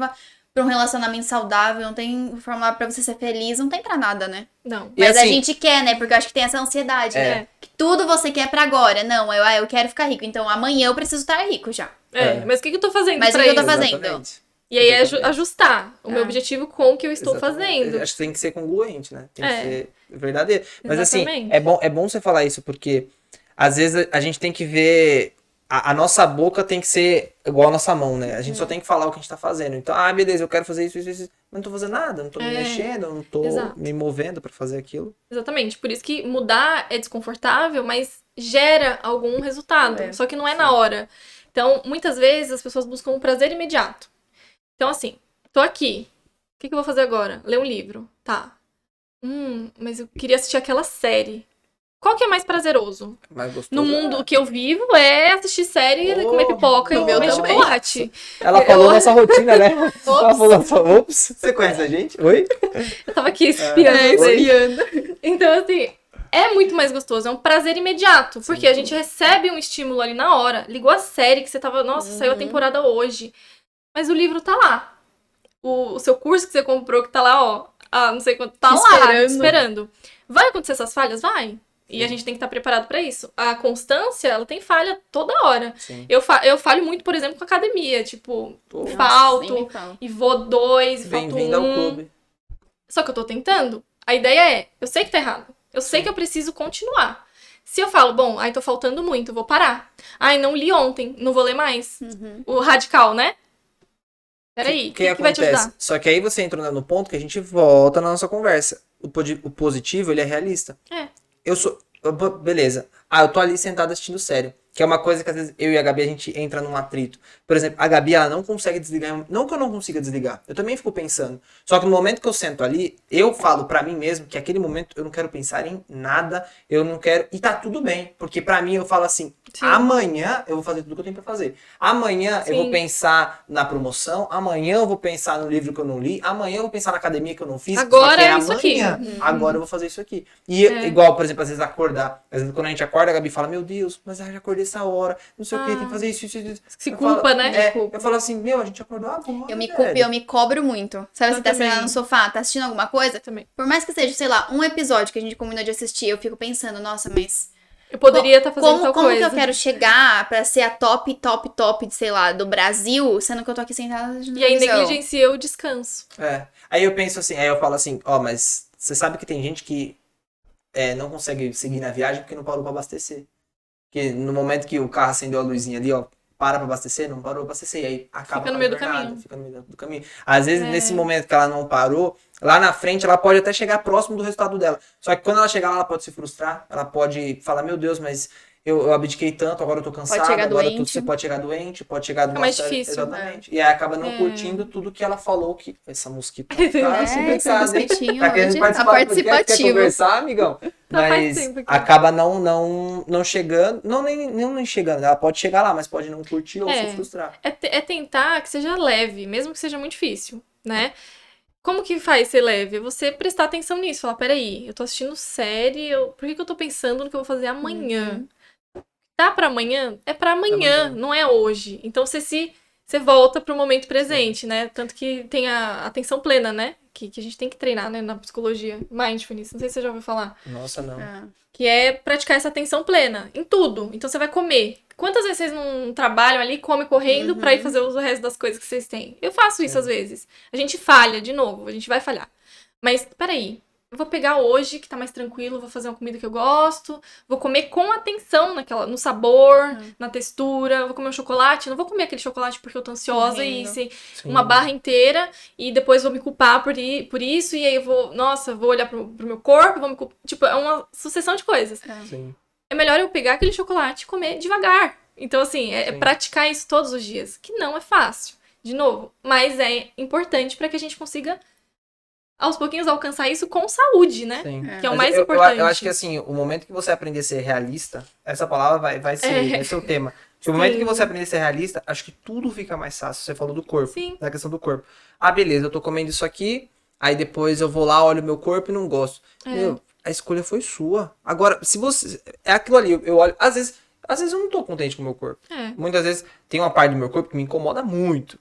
pra um relacionamento saudável, não tem fórmula pra você ser feliz, não tem pra nada, né? Não. Mas a assim- gente quer, né? Porque eu acho que tem essa ansiedade, É. né? Que tudo você quer pra agora. Não, eu, ah, eu quero ficar rico, então amanhã eu preciso estar rico já. É, É. mas o que, que eu tô fazendo Mas o pra que eu tô isso? fazendo? Exatamente. E aí é ajustar o meu Ah. objetivo com o que eu estou Exatamente. fazendo. Acho que tem que ser congruente, né? Tem É. que ser verdadeiro. Mas Exatamente. assim, é bom, é bom você falar isso, porque às vezes a, gente tem que ver. A, a nossa boca tem que ser igual a nossa mão, né? A gente só Uhum. tem que falar o que a gente tá fazendo. Então, ah, beleza, eu quero fazer isso, isso, isso. Mas não tô fazendo nada, não tô me É. mexendo, eu não tô Exato. me movendo pra fazer aquilo. Exatamente. Por isso que mudar é desconfortável, mas gera algum resultado. É. Só que não é na hora. Então, muitas vezes as pessoas buscam um prazer imediato. Então, assim, tô aqui. O que, que eu vou fazer agora? Ler um livro. Tá. Hum, mas eu queria assistir aquela série. Qual que é mais prazeroso? Mais gostoso. No mundo que eu vivo é assistir série, Oh, comer pipoca e comer também. chocolate. Ela Eu- falou nossa rotina, né? Ela Ops, falou nossa... Ops, você conhece a gente? Oi? eu tava aqui espiando. É, vocês. Então, assim, é muito mais gostoso, é um prazer imediato. Porque a gente recebe um estímulo ali na hora. Ligou a série que você tava, nossa, saiu a Uhum. temporada hoje. Mas o livro tá lá. O, o seu curso que você comprou, que tá lá, ó. Ah, não sei quanto. Tá lá, Esperando. esperando. Vai acontecer essas falhas? Vai. E a gente tem que estar preparado pra isso. A constância, ela tem falha toda hora. Sim. Eu, fa eu falho muito, por exemplo, com academia. Tipo, Pô, falto. e vou dois, e falto Bem-vindo ao um. clube. Só que eu tô tentando. A ideia é, eu sei que tá errado. Eu sei que eu preciso continuar. Se eu falo, bom, ai, tô faltando muito, eu vou parar. Ai, não li ontem, não vou ler mais. Uhum. O radical, né? Peraí, o que, que vai te ajudar? Só que aí você entrou no ponto que a gente volta na nossa conversa. O, o positivo, ele é realista. É. Eu sou. eu- Beleza. Ah, eu tô ali sentado assistindo série. Que é uma coisa que às vezes eu e a Gabi a gente entra num atrito. Por exemplo, a Gabi ela não consegue desligar. Não que eu não consiga desligar. Eu também fico pensando. Só que no momento que eu sento ali, eu falo pra mim mesmo que aquele momento eu não quero pensar em nada. Eu não quero. E tá tudo bem. Porque pra mim eu falo assim: Sim. amanhã eu vou fazer tudo que eu tenho pra fazer. Amanhã eu vou Sim. pensar na promoção. Amanhã eu vou pensar no livro que eu não li. Amanhã eu vou pensar na academia que eu não fiz. Agora é isso aqui. amanhã. Agora eu vou fazer isso aqui. E É. igual, por exemplo, às vezes acordar. Às vezes quando a gente acorda, a Gabi fala: Meu Deus, mas eu já acordei essa hora. Não sei o que, tem que fazer isso, isso, isso. Se Eu culpa, falo, né? É, Culpa. eu falo assim: Meu, a gente acordou agora. Eu me velho." culpo e eu me cobro muito. Sabe, Eu você tá também. sentado no sofá, tá assistindo alguma coisa? Também. Por mais que seja, sei lá, um episódio que a gente combinou de assistir, eu fico pensando, nossa, mas Eu poderia estar fazendo como, tal como coisa. que eu quero chegar pra ser a top, top, top, de, sei lá, do Brasil, sendo que eu tô aqui sentada E aí negligencia o descanso. É. Aí eu penso assim, aí eu falo assim, ó, mas você sabe que tem gente que é, não consegue seguir na viagem porque não parou pra abastecer. Porque no momento que o carro acendeu a luzinha ali, ó, para pra abastecer, não parou pra abastecer, e aí acaba Fica no meio do jornada, caminho. Fica no meio do caminho. Às vezes, É. nesse momento que ela não parou, lá na frente ela pode até chegar próximo do resultado dela. Só que quando ela chegar lá, ela pode se frustrar, ela pode falar, meu Deus, mas eu, eu abdiquei tanto, agora eu tô cansada, chegar agora doente. você pode chegar doente, pode chegar numa mais série- difícil, Exatamente. E aí acaba não É. curtindo tudo que ela falou que. Essa mosquita É, tá esse complicada, hein? mosquitinho Tá querendo participar tá do podcast? Quer participativo. conversar, amigão? Tá Mas acaba não, não, não chegando, não nem, não nem chegando. Ela pode chegar lá, mas pode não curtir ou É. se frustrar. É, é tentar que seja leve, mesmo que seja muito difícil, né? Como que faz ser leve? É Você prestar atenção nisso, falar, peraí, eu tô assistindo série, eu... por que, que eu tô pensando no que eu vou fazer amanhã? Tá pra amanhã? É pra amanhã, Amanhã. não é hoje. Então você se você volta pro momento presente, né? Tanto que tem a atenção plena, né? Que, que a gente tem que treinar, né, na psicologia. Mindfulness, não sei se você já ouviu falar. Nossa, não. Ah, Que é praticar essa atenção plena em tudo. Então você vai comer. Quantas vezes vocês não trabalham ali, come correndo pra ir fazer o resto das coisas que vocês têm? Eu faço isso Sim. às vezes. A gente falha de novo, a gente vai falhar. Mas peraí, eu vou pegar hoje, que tá mais tranquilo, vou fazer uma comida que eu gosto, vou comer com atenção naquela, no sabor, na textura, vou comer um chocolate, não vou comer aquele chocolate porque eu tô ansiosa e Sim. uma barra inteira e depois vou me culpar por, i- por isso e aí eu vou, nossa, vou olhar pro, pro meu corpo, vou me culpar. Tipo, é uma sucessão de coisas. Sim. É melhor eu pegar aquele chocolate e comer devagar. Então, assim, é, é praticar isso todos os dias, que não é fácil, de novo, mas é importante para que a gente consiga aos pouquinhos alcançar isso com saúde, né? Sim. É. Que é o Mas mais eu, eu- importante. Eu, acho que assim, o momento que você aprender a ser realista, essa palavra vai, vai ser, É. vai ser o tema. No momento Sim. que você aprender a ser realista, acho que tudo fica mais fácil. Você falou do corpo, Sim. da questão do corpo. Ah, beleza, eu tô comendo isso aqui, aí depois eu vou lá, olho meu corpo e não gosto. É. Meu, a escolha foi sua. Agora, se você. É aquilo ali, eu- eu olho. Às vezes, às vezes eu não tô contente com o meu corpo. É. Muitas vezes tem uma parte do meu corpo que me incomoda muito.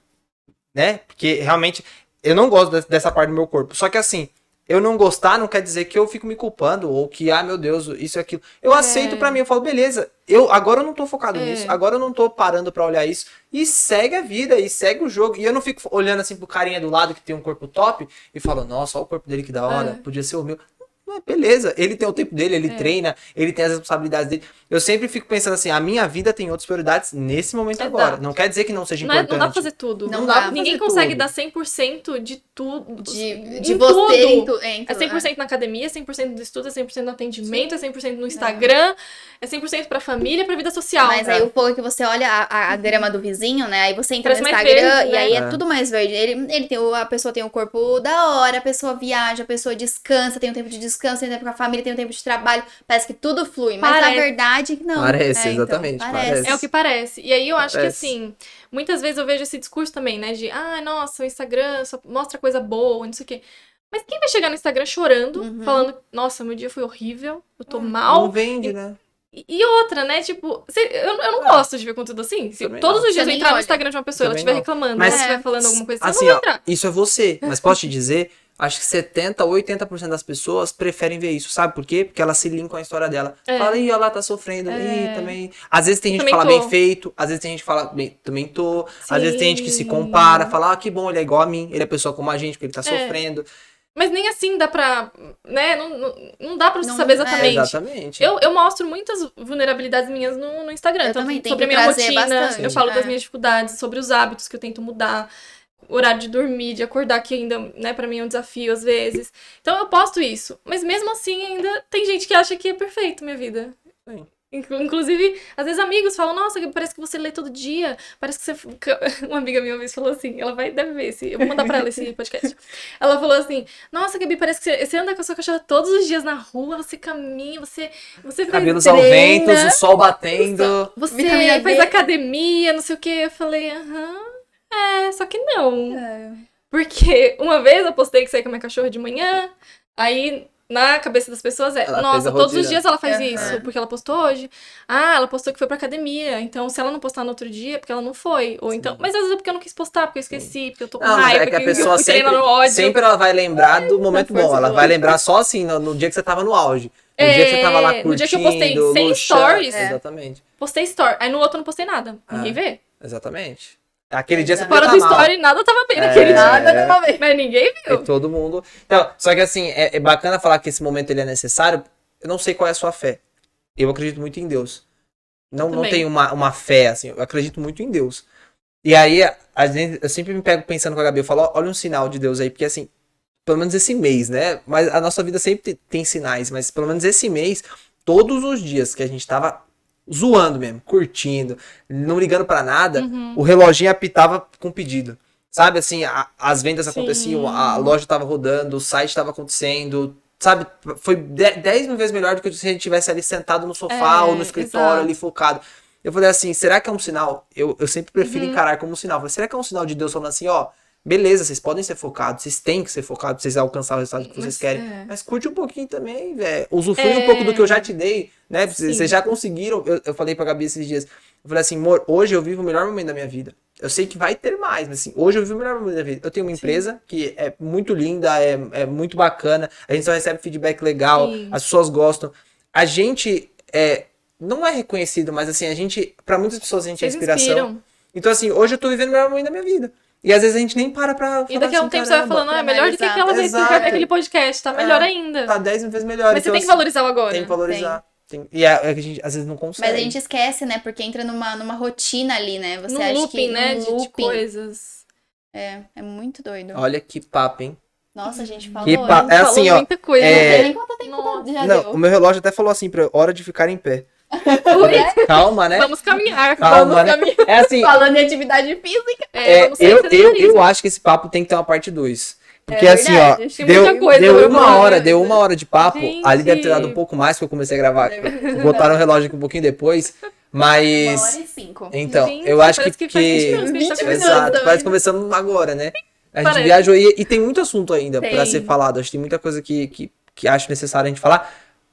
Né? Porque realmente eu não gosto de- dessa parte do meu corpo. Só que assim, eu não gostar não quer dizer que eu fico me culpando ou que, ah, meu Deus, isso e aquilo. Eu aceito pra mim, eu falo, beleza, eu agora eu não tô focado É. nisso, agora eu não tô parando pra olhar isso. E segue a vida, e segue o jogo. E eu não fico olhando assim pro carinha do lado que tem um corpo top e falo, nossa, olha o corpo dele que da hora, É. podia ser o meu. Beleza, ele tem o tempo dele, ele É. treina, ele tem as responsabilidades dele. Eu sempre fico pensando assim, a minha vida tem outras prioridades nesse momento agora. Exato. Não quer dizer que não seja Não, é- importante. não dá pra fazer tudo. Não Não dá dá Ninguém fazer consegue tudo. dar 100% de tudo. De, de você em tu- em É tu- 100% na academia, é 100% do estudo, é 100% no atendimento, é 100% no Instagram, é 100% pra família, pra vida social. Mas aí o fogo é que você olha a, a- grama do vizinho, né? Aí você entra Parece no Instagram verde, e né? aí é, É. tudo mais verde. Ele, ele tem a pessoa tem um corpo da hora, a pessoa viaja, a pessoa descansa, tem um tempo de descanso, tem tempo com a família, tem um tempo de trabalho. Parece que tudo flui. Mas Parece. na verdade, não. Parece, É, então, exatamente, parece. parece. É o que parece. E aí eu acho Parece. que assim, muitas vezes eu vejo esse discurso também, né? De, ah, nossa, o Instagram só mostra coisa boa, não sei o quê. Mas quem vai chegar no Instagram chorando, Uhum. falando, nossa, meu dia foi horrível, eu tô Não mal. vende, né? E e outra, né? Tipo, eu, eu não gosto de ver conteúdo assim. Se Também todos não. os dias eu entrar no olha. Instagram de uma pessoa e ela estiver não. reclamando, Mas- ela estiver falando alguma coisa assim, Assim, eu não ó, vou entrar. isso é você. Mas posso te dizer, acho que 70 ou 80% das pessoas preferem ver isso. Sabe por quê? Porque elas se linkam com a história dela. É. Fala, ih, ela tá sofrendo. Ih, É. também. Às vezes tem gente que Também fala tô. bem feito, às vezes tem gente que fala, bem, também tô. Às vezes tem gente que se Sim. compara, fala, ah, que bom, ele é igual a mim, ele é pessoa como a gente, porque ele tá É. sofrendo. Mas nem assim dá pra. né? Não, não, não dá pra você Não- saber é. exatamente. Exatamente. Eu, eu mostro muitas vulnerabilidades minhas no, no Instagram. Eu tanto também tenho sobre a minha rotina, bastante, eu falo é. das minhas dificuldades, sobre os hábitos que eu tento mudar, horário de dormir, de acordar, que ainda, né, pra mim é um desafio às vezes. Então eu posto isso. Mas mesmo assim, ainda tem gente que acha que é perfeito minha vida. Sim. Inclu- Inclusive, às vezes amigos falam, nossa, parece que você lê todo dia, parece que você... fica-" Uma amiga minha uma vez falou assim, ela vai, deve ver esse, eu vou mandar pra ela esse podcast. Ela falou assim, nossa, Gabi, parece que você, anda com a sua cachorra todos os dias na rua, você caminha, você, você faz Cabelos ao treina, vento, o sol batendo. você faz academia, não sei o que. Eu falei, aham, é, só que não. É. Porque uma vez eu postei que saí com a minha cachorra de manhã, aí na cabeça das pessoas é, Ela nossa, todos os dias ela faz isso, porque ela postou hoje. Ah, ela postou que foi pra academia, então se ela não postar no outro dia, é porque ela não foi. Ou então, mas às vezes é porque eu não quis postar, porque eu esqueci, porque eu tô com Não, mas raiva, é que a porque pessoa eu sempre, no ódio. sempre ela vai lembrar do momento bom. Ela vai lembrar só assim, no, no dia que você tava no auge. No dia que você tava lá É, curtindo, no dia que eu postei 100 luxando. stories. É. Exatamente. Postei story, aí no outro eu não postei nada, Ah. ninguém vê. Exatamente. Aquele dia você Fora do tá mal. story, nada tava bem É. naquele dia. Nada uma vez. Mas ninguém E viu. todo mundo. Então, só que assim, é, é bacana falar que esse momento ele é necessário. Eu não sei qual é a sua fé. Eu acredito muito em Deus. Não, não tenho uma, uma fé, assim, eu acredito muito em Deus. E aí, a gente, eu sempre me pego pensando com a Gabi, eu falo, olha um sinal de Deus aí, porque assim, pelo menos esse mês, né? Mas a nossa vida sempre te- tem sinais, mas pelo menos esse mês, todos os dias que a gente tava zoando mesmo, curtindo, não ligando pra nada, Uhum. o reloginho apitava com pedido. Sabe, assim, a- as vendas Sim. aconteciam, a loja tava rodando, o site tava acontecendo, sabe? Foi 10 mil vezes melhor do que se a gente tivesse ali sentado no sofá É, ou no escritório exato. ali focado. Eu falei assim, será que é um sinal? Eu, eu sempre prefiro Uhum. encarar como um sinal. Falei, será que é um sinal de Deus falando assim, ó, beleza, vocês podem ser focados, vocês têm que ser focados pra vocês alcançar o resultado que vocês Mas, querem. é. Mas curte um pouquinho também, velho. Usufrui um É. pouco do que eu já te dei, né? Vocês Sim. vocês já conseguiram. Eu, eu falei pra Gabi esses dias. Eu falei assim, amor, hoje eu vivo o melhor momento da minha vida. Eu sei que vai ter mais, mas assim, hoje eu vivo o melhor momento da vida. Eu tenho uma empresa que é muito linda, é, é muito bacana. A gente só recebe feedback legal, Sim. as pessoas gostam. A gente é, não é reconhecido, mas assim, a gente, pra muitas pessoas a gente é Vocês inspiração. inspiram. Então assim, hoje eu tô vivendo o melhor momento da minha vida. E às vezes a gente nem para pra falar E daqui a um assim, tempo você vai "Caramba, falando, ah, é melhor do que aquela vez que eu Exato. gravei aquele podcast, tá melhor É, ainda. Tá 10 vezes melhor. Mas você Então, tem que assim, valorizar o agora. Tem que valorizar. Tem- E é, é que a gente às vezes não consegue. Mas a gente esquece, né? Porque entra numa, numa rotina ali, né? Você Num acha looping, que né, num de, de looping. coisas. É, é muito doido. Olha que papo, hein? Nossa, a gente falou. Que hein? pa- É Falou assim, ó, muita coisa. é- Não sei nem quanto tempo Nossa. já não, deu. o meu relógio até falou assim, pra, hora de ficar em pé. Oi? Calma, né? Vamos caminhar. Calma, vamos né? caminhar. É assim, Falando em atividade física. É, é, eu, eu, eu acho que esse papo tem que ter uma parte 2. Porque É assim, ó, deu, coisa deu uma hora, né? deu uma hora de papo. Gente. Ali deve ter dado um pouco mais, porque eu comecei a gravar. Botaram o relógio aqui um pouquinho depois. Uma hora Mas. e cinco. Então, Gente, eu acho que. que faz 20 que... que tá 20 conversando. minutos. Exato, parece que começamos agora, né? A gente Parece. viajou e, e tem muito assunto ainda pra ser falado. Acho que tem muita coisa que, que, que acho necessário a gente falar.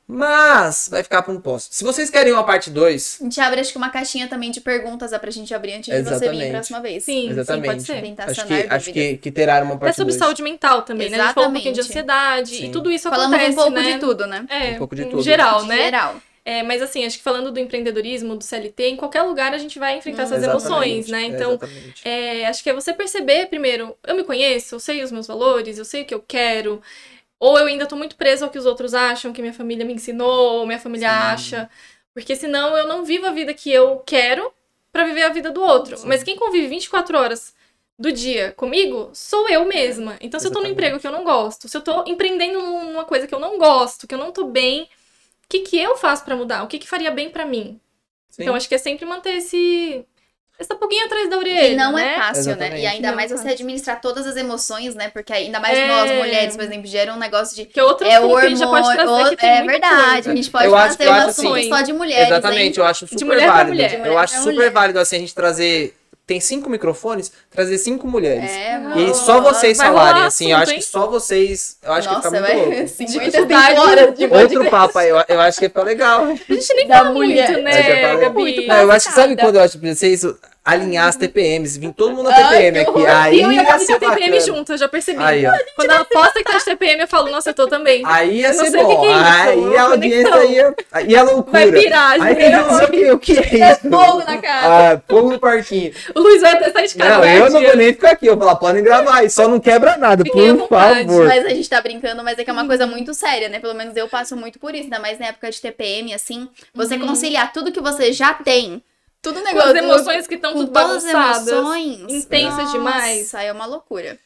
Mas vai ficar para um posto. Se vocês querem uma parte 2, A gente abre, acho que uma caixinha também de perguntas dá pra gente abrir antes de você vir Exatamente. a próxima vez. Sim, Exatamente. sim, pode ser. Acho que, acho que, que terá uma parte sobre 2. saúde mental também, né? A gente falou um pouquinho de Exatamente. ansiedade Sim. e tudo isso Falamos acontece, um pouco né? de tudo, né? É, Um pouco de em tudo. geral, né? Geral. É, mas assim, acho que falando do empreendedorismo, do CLT, em qualquer lugar a gente vai enfrentar Hum. essas emoções, né? Então, Exatamente. é, acho que é você perceber, primeiro, eu me conheço, eu sei os meus valores, eu sei o que eu quero, ou eu ainda tô muito preso ao que os outros acham, que minha família me ensinou, ou minha família Sim. acha. Porque senão eu não vivo a vida que eu quero pra viver a vida do outro. Sim. Mas quem convive 24 horas do dia comigo sou eu mesma. Então, se eu tô Exatamente. emprego que eu não gosto, se eu tô empreendendo numa coisa que eu não gosto, que eu não tô bem, o que, que eu faço pra mudar? O que, que faria bem pra mim? Sim. Então, acho que é sempre manter esse. Essa pulguinha atrás da orelha. E não né? é fácil, né? Exatamente. E ainda Não mais é você administrar todas as emoções, né? Porque ainda mais É. nós, mulheres, por exemplo, gera um negócio de. Que é outro É o assunto que a gente já pode hormônio. trazer. que tem é muita verdade. coisa. A gente pode Eu acho- eu um assunto assim, só de mulheres. Exatamente, hein? eu acho super válido. eu acho super mulher. válido assim a gente trazer. Tem cinco microfones, trazer cinco mulheres. É, E mano. só vocês Vai falarem, assim, eu assunto, acho hein? que só vocês. Eu acho Nossa, que fica muito vai. louco. 55 Dificuldade. horas de Outro papo aí, eu, eu acho que fica legal. A gente nem Da fala mulher. muito, Eu né, falei Gabi? muito, Não, eu acho que sabe quando eu acho que vocês alinhar as TPMs, vir todo mundo na TPM aqui. Aí eu e a ia Gabi tem TPM bacana. juntas, já percebi. Aí, ó. Quando ela posta que tá de TPM, eu falo, nossa, eu tô também. Aí ia Eu não ser bom. que que é isso, aí a audiência ia. Ia loucura. Vai pirar, Aí gente. dizendo que o que é É isso? fogo na casa. Ah, fogo no parquinho. O Luiz vai até sair de casa. Não, né, eu não vou nem ficar aqui. Eu vou falar, podem gravar aí, só não quebra nada, Fiquem à por favor. Mas a gente tá brincando, mas é que é uma coisa muito séria, né? Pelo menos eu passo muito por isso, ainda mais na época de TPM, assim. Você Uhum. conciliar tudo que você já tem, tudo Com negócio. as emoções que estão com tudo todas as bagunçadas. emoções. intensas Nossa, demais. Aí é uma loucura.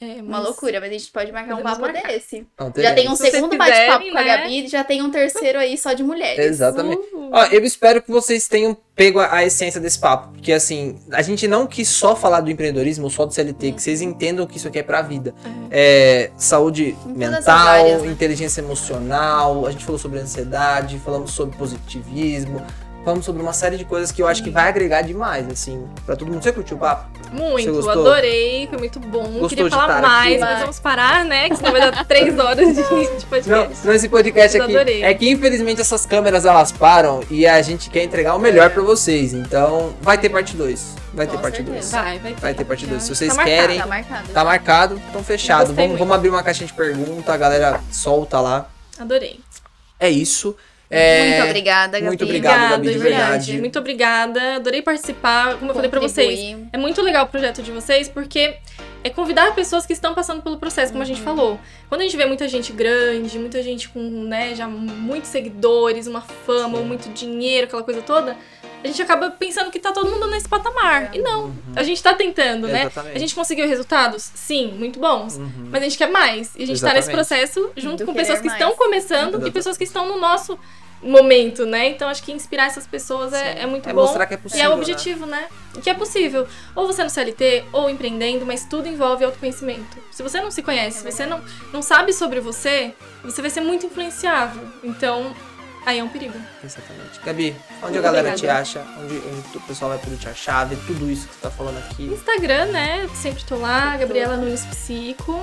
É, Uma mas- loucura, mas a gente pode marcar um Podemos papo marcar. desse. Não, Já tem um Se segundo bate-papo quiserem, com a né? Gabi, já tem um terceiro aí só de mulheres. Exatamente. Uh, Ó, eu espero que vocês tenham pego a, a essência desse papo. Porque, assim, a gente não quis só falar do empreendedorismo ou só do CLT, que vocês entendam que isso aqui é pra vida. É, saúde todas as mental, áreas, né? inteligência emocional, a gente falou sobre ansiedade, falamos sobre positivismo, falamos sobre uma série de coisas que eu acho que vai agregar demais, assim, pra todo mundo. Você curtiu o papo? Muito, adorei, foi muito bom. Gostou Queria falar mais, aqui? mas vamos parar, né? Que senão vai dar três horas de, de podcast. não esse podcast aqui. adorei. É que infelizmente essas câmeras elas param e a gente quer entregar o melhor pra vocês. Então, vai ter parte 2. Vai ter parte certeza. 2. Vai, vai ter. Vai ter parte 2. Se vocês tá marcado. querem, Tá marcado. Tá marcado, então fechado. Vamos, muito. vamos abrir uma caixinha de pergunta, a galera solta lá. Adorei. É isso. É, Muito obrigada, Gabi. muito obrigado, Obrigada, Gabi, de de verdade. verdade. Muito obrigada. Adorei participar. Como eu falei pra vocês, é muito legal o projeto de vocês, porque é convidar pessoas que estão passando pelo processo, como a Uhum. gente falou. Quando a gente vê muita gente grande, muita gente com, né, já muitos seguidores, uma fama, Sim. muito dinheiro, aquela coisa toda, a gente acaba pensando que tá todo mundo nesse patamar. E não, Uhum. a gente tá tentando, né? Exatamente. A gente conseguiu resultados? Sim, muito bons. Uhum. Mas a gente quer mais. E a gente tá nesse processo junto Do com pessoas que mais. estão começando e pessoas que estão no nosso momento, né? Então acho que inspirar essas pessoas é, é muito É bom. mostrar que é E possível. é o né? objetivo, né? E que é possível. Ou você no CLT, ou empreendendo, mas tudo envolve autoconhecimento. Se você não se conhece, É se você não, não sabe sobre você, você vai ser muito influenciável. Então, aí é um perigo. Exatamente. Gabi, onde Muito a galera obrigada. te acha? Onde, onde o pessoal vai poder te achar, ver tudo isso que você tá falando aqui? Instagram, né? Sempre tô lá, Gabriela Nunes Psico.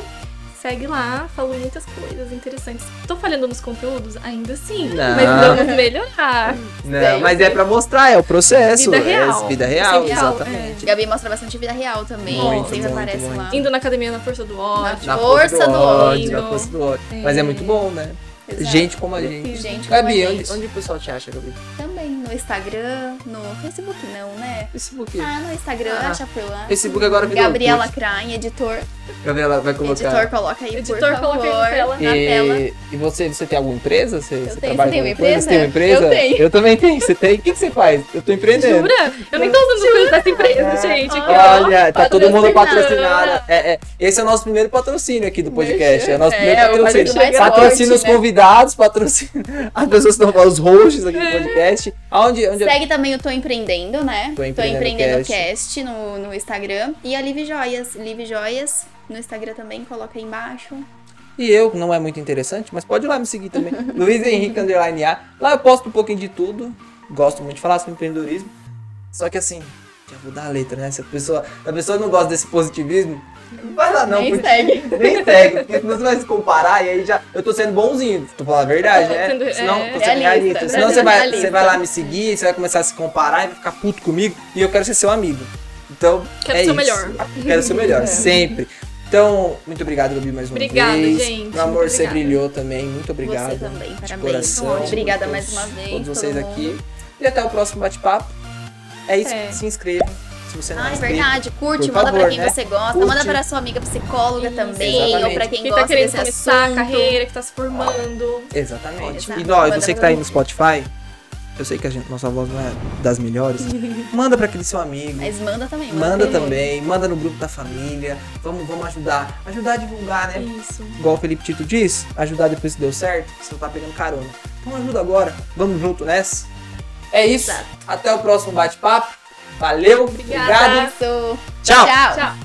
Segue lá, falo muitas coisas interessantes. Tô falhando nos conteúdos? Ainda sim. Não. Mas vamos melhorar. Não, Sei, mas é pra mostrar, é o processo. Vida é real. vida real, real, exatamente. Gabi mostra bastante vida real também. Muito, sempre muito, aparece muito. lá. Indo na academia na força do ódio. Na Força do ódio, na ódio. força do ódio. É. Mas é muito bom, né? Exato. Gente como a gente. Gente como a Gabi, onde, gente. onde o pessoal te acha, Gabi? Também Instagram, no Facebook não, né? Facebook. Ah, no Instagram, Ah. acha por lá. Facebook agora virou Gabriela. Krain, editor. Gabriela vai colocar. Editor, coloca aí, Editor, por favor. coloca aí na tela. Na tela. E, e você, você tem alguma empresa? Você, você tenho. trabalha Você tem uma empresa? Você tem uma empresa? Eu tenho. Eu também tenho. Você tem? O que, que você faz? Eu tô empreendendo. Jura? Eu nem tô usando coisa dessa empresa, gente. Aqui, ó. Olha, tá todo mundo Patrocinado. É, é, esse é o nosso primeiro patrocínio aqui do podcast. É o nosso É, primeiro o patrocínio. Patrocina forte, os né? convidados, patrocina as pessoas que estão os hosts aqui do podcast. Aonde, onde Segue também o Tô Empreendendo, né? Tô Empreendendo Cast, no, no Instagram. E a Live Joias. Live Joias no Instagram também, coloca aí embaixo. E eu, não é muito interessante, mas pode ir lá me seguir também. Luiz Henrique Underline A. Lá eu posto um pouquinho de tudo. Gosto muito de falar sobre empreendedorismo. Só que assim, Já vou dar a letra, né? Se a pessoa, a pessoa não gosta desse positivismo, não vai lá não. Nem porque- segue. Nem segue, porque senão você vai se comparar e aí já. Eu tô sendo bonzinho, tô falando a verdade, sendo- né? Senão, é, tô sendo realista, realista. tá Senão você vai, realista. você vai lá me seguir, você vai começar a se comparar e vai ficar puto comigo e eu quero ser seu amigo. Então, Quero é ser o isso. melhor. Quero ser o melhor, É. sempre. Então, muito obrigado, Gabi, mais uma Obrigada, vez. gente, Meu amor, você obrigada. brilhou também. Muito obrigado. Você também, de parabéns. coração. Obrigada por mais todos- uma vez. Todos todo vocês mundo. aqui. E até o próximo bate-papo. É isso, É. se inscreva. Se você não Ah, é é inscrito. verdade. Curte, manda favor, pra quem né? você gosta, Curte. manda pra sua amiga psicóloga Isso, também, ou exatamente. pra quem, Quem tá gosta querendo desse começar assunto. a carreira, que tá se formando. Exatamente. Exato. E ó, Manda você que tá aí no Spotify, eu sei que a gente, nossa voz não é das melhores. manda pra aquele seu amigo. Mas manda também. Manda pra- também, manda no grupo da família. Vamos, vamos ajudar. Ajudar a divulgar, né? Isso. Igual o Felipe Tito diz, ajudar depois que deu certo, você não tá pegando carona. Então ajuda agora. Vamos junto nessa. É isso. Exato. Até o próximo bate-papo. Valeu. Obrigada. Obrigado. Tchau. Tchau. Tchau.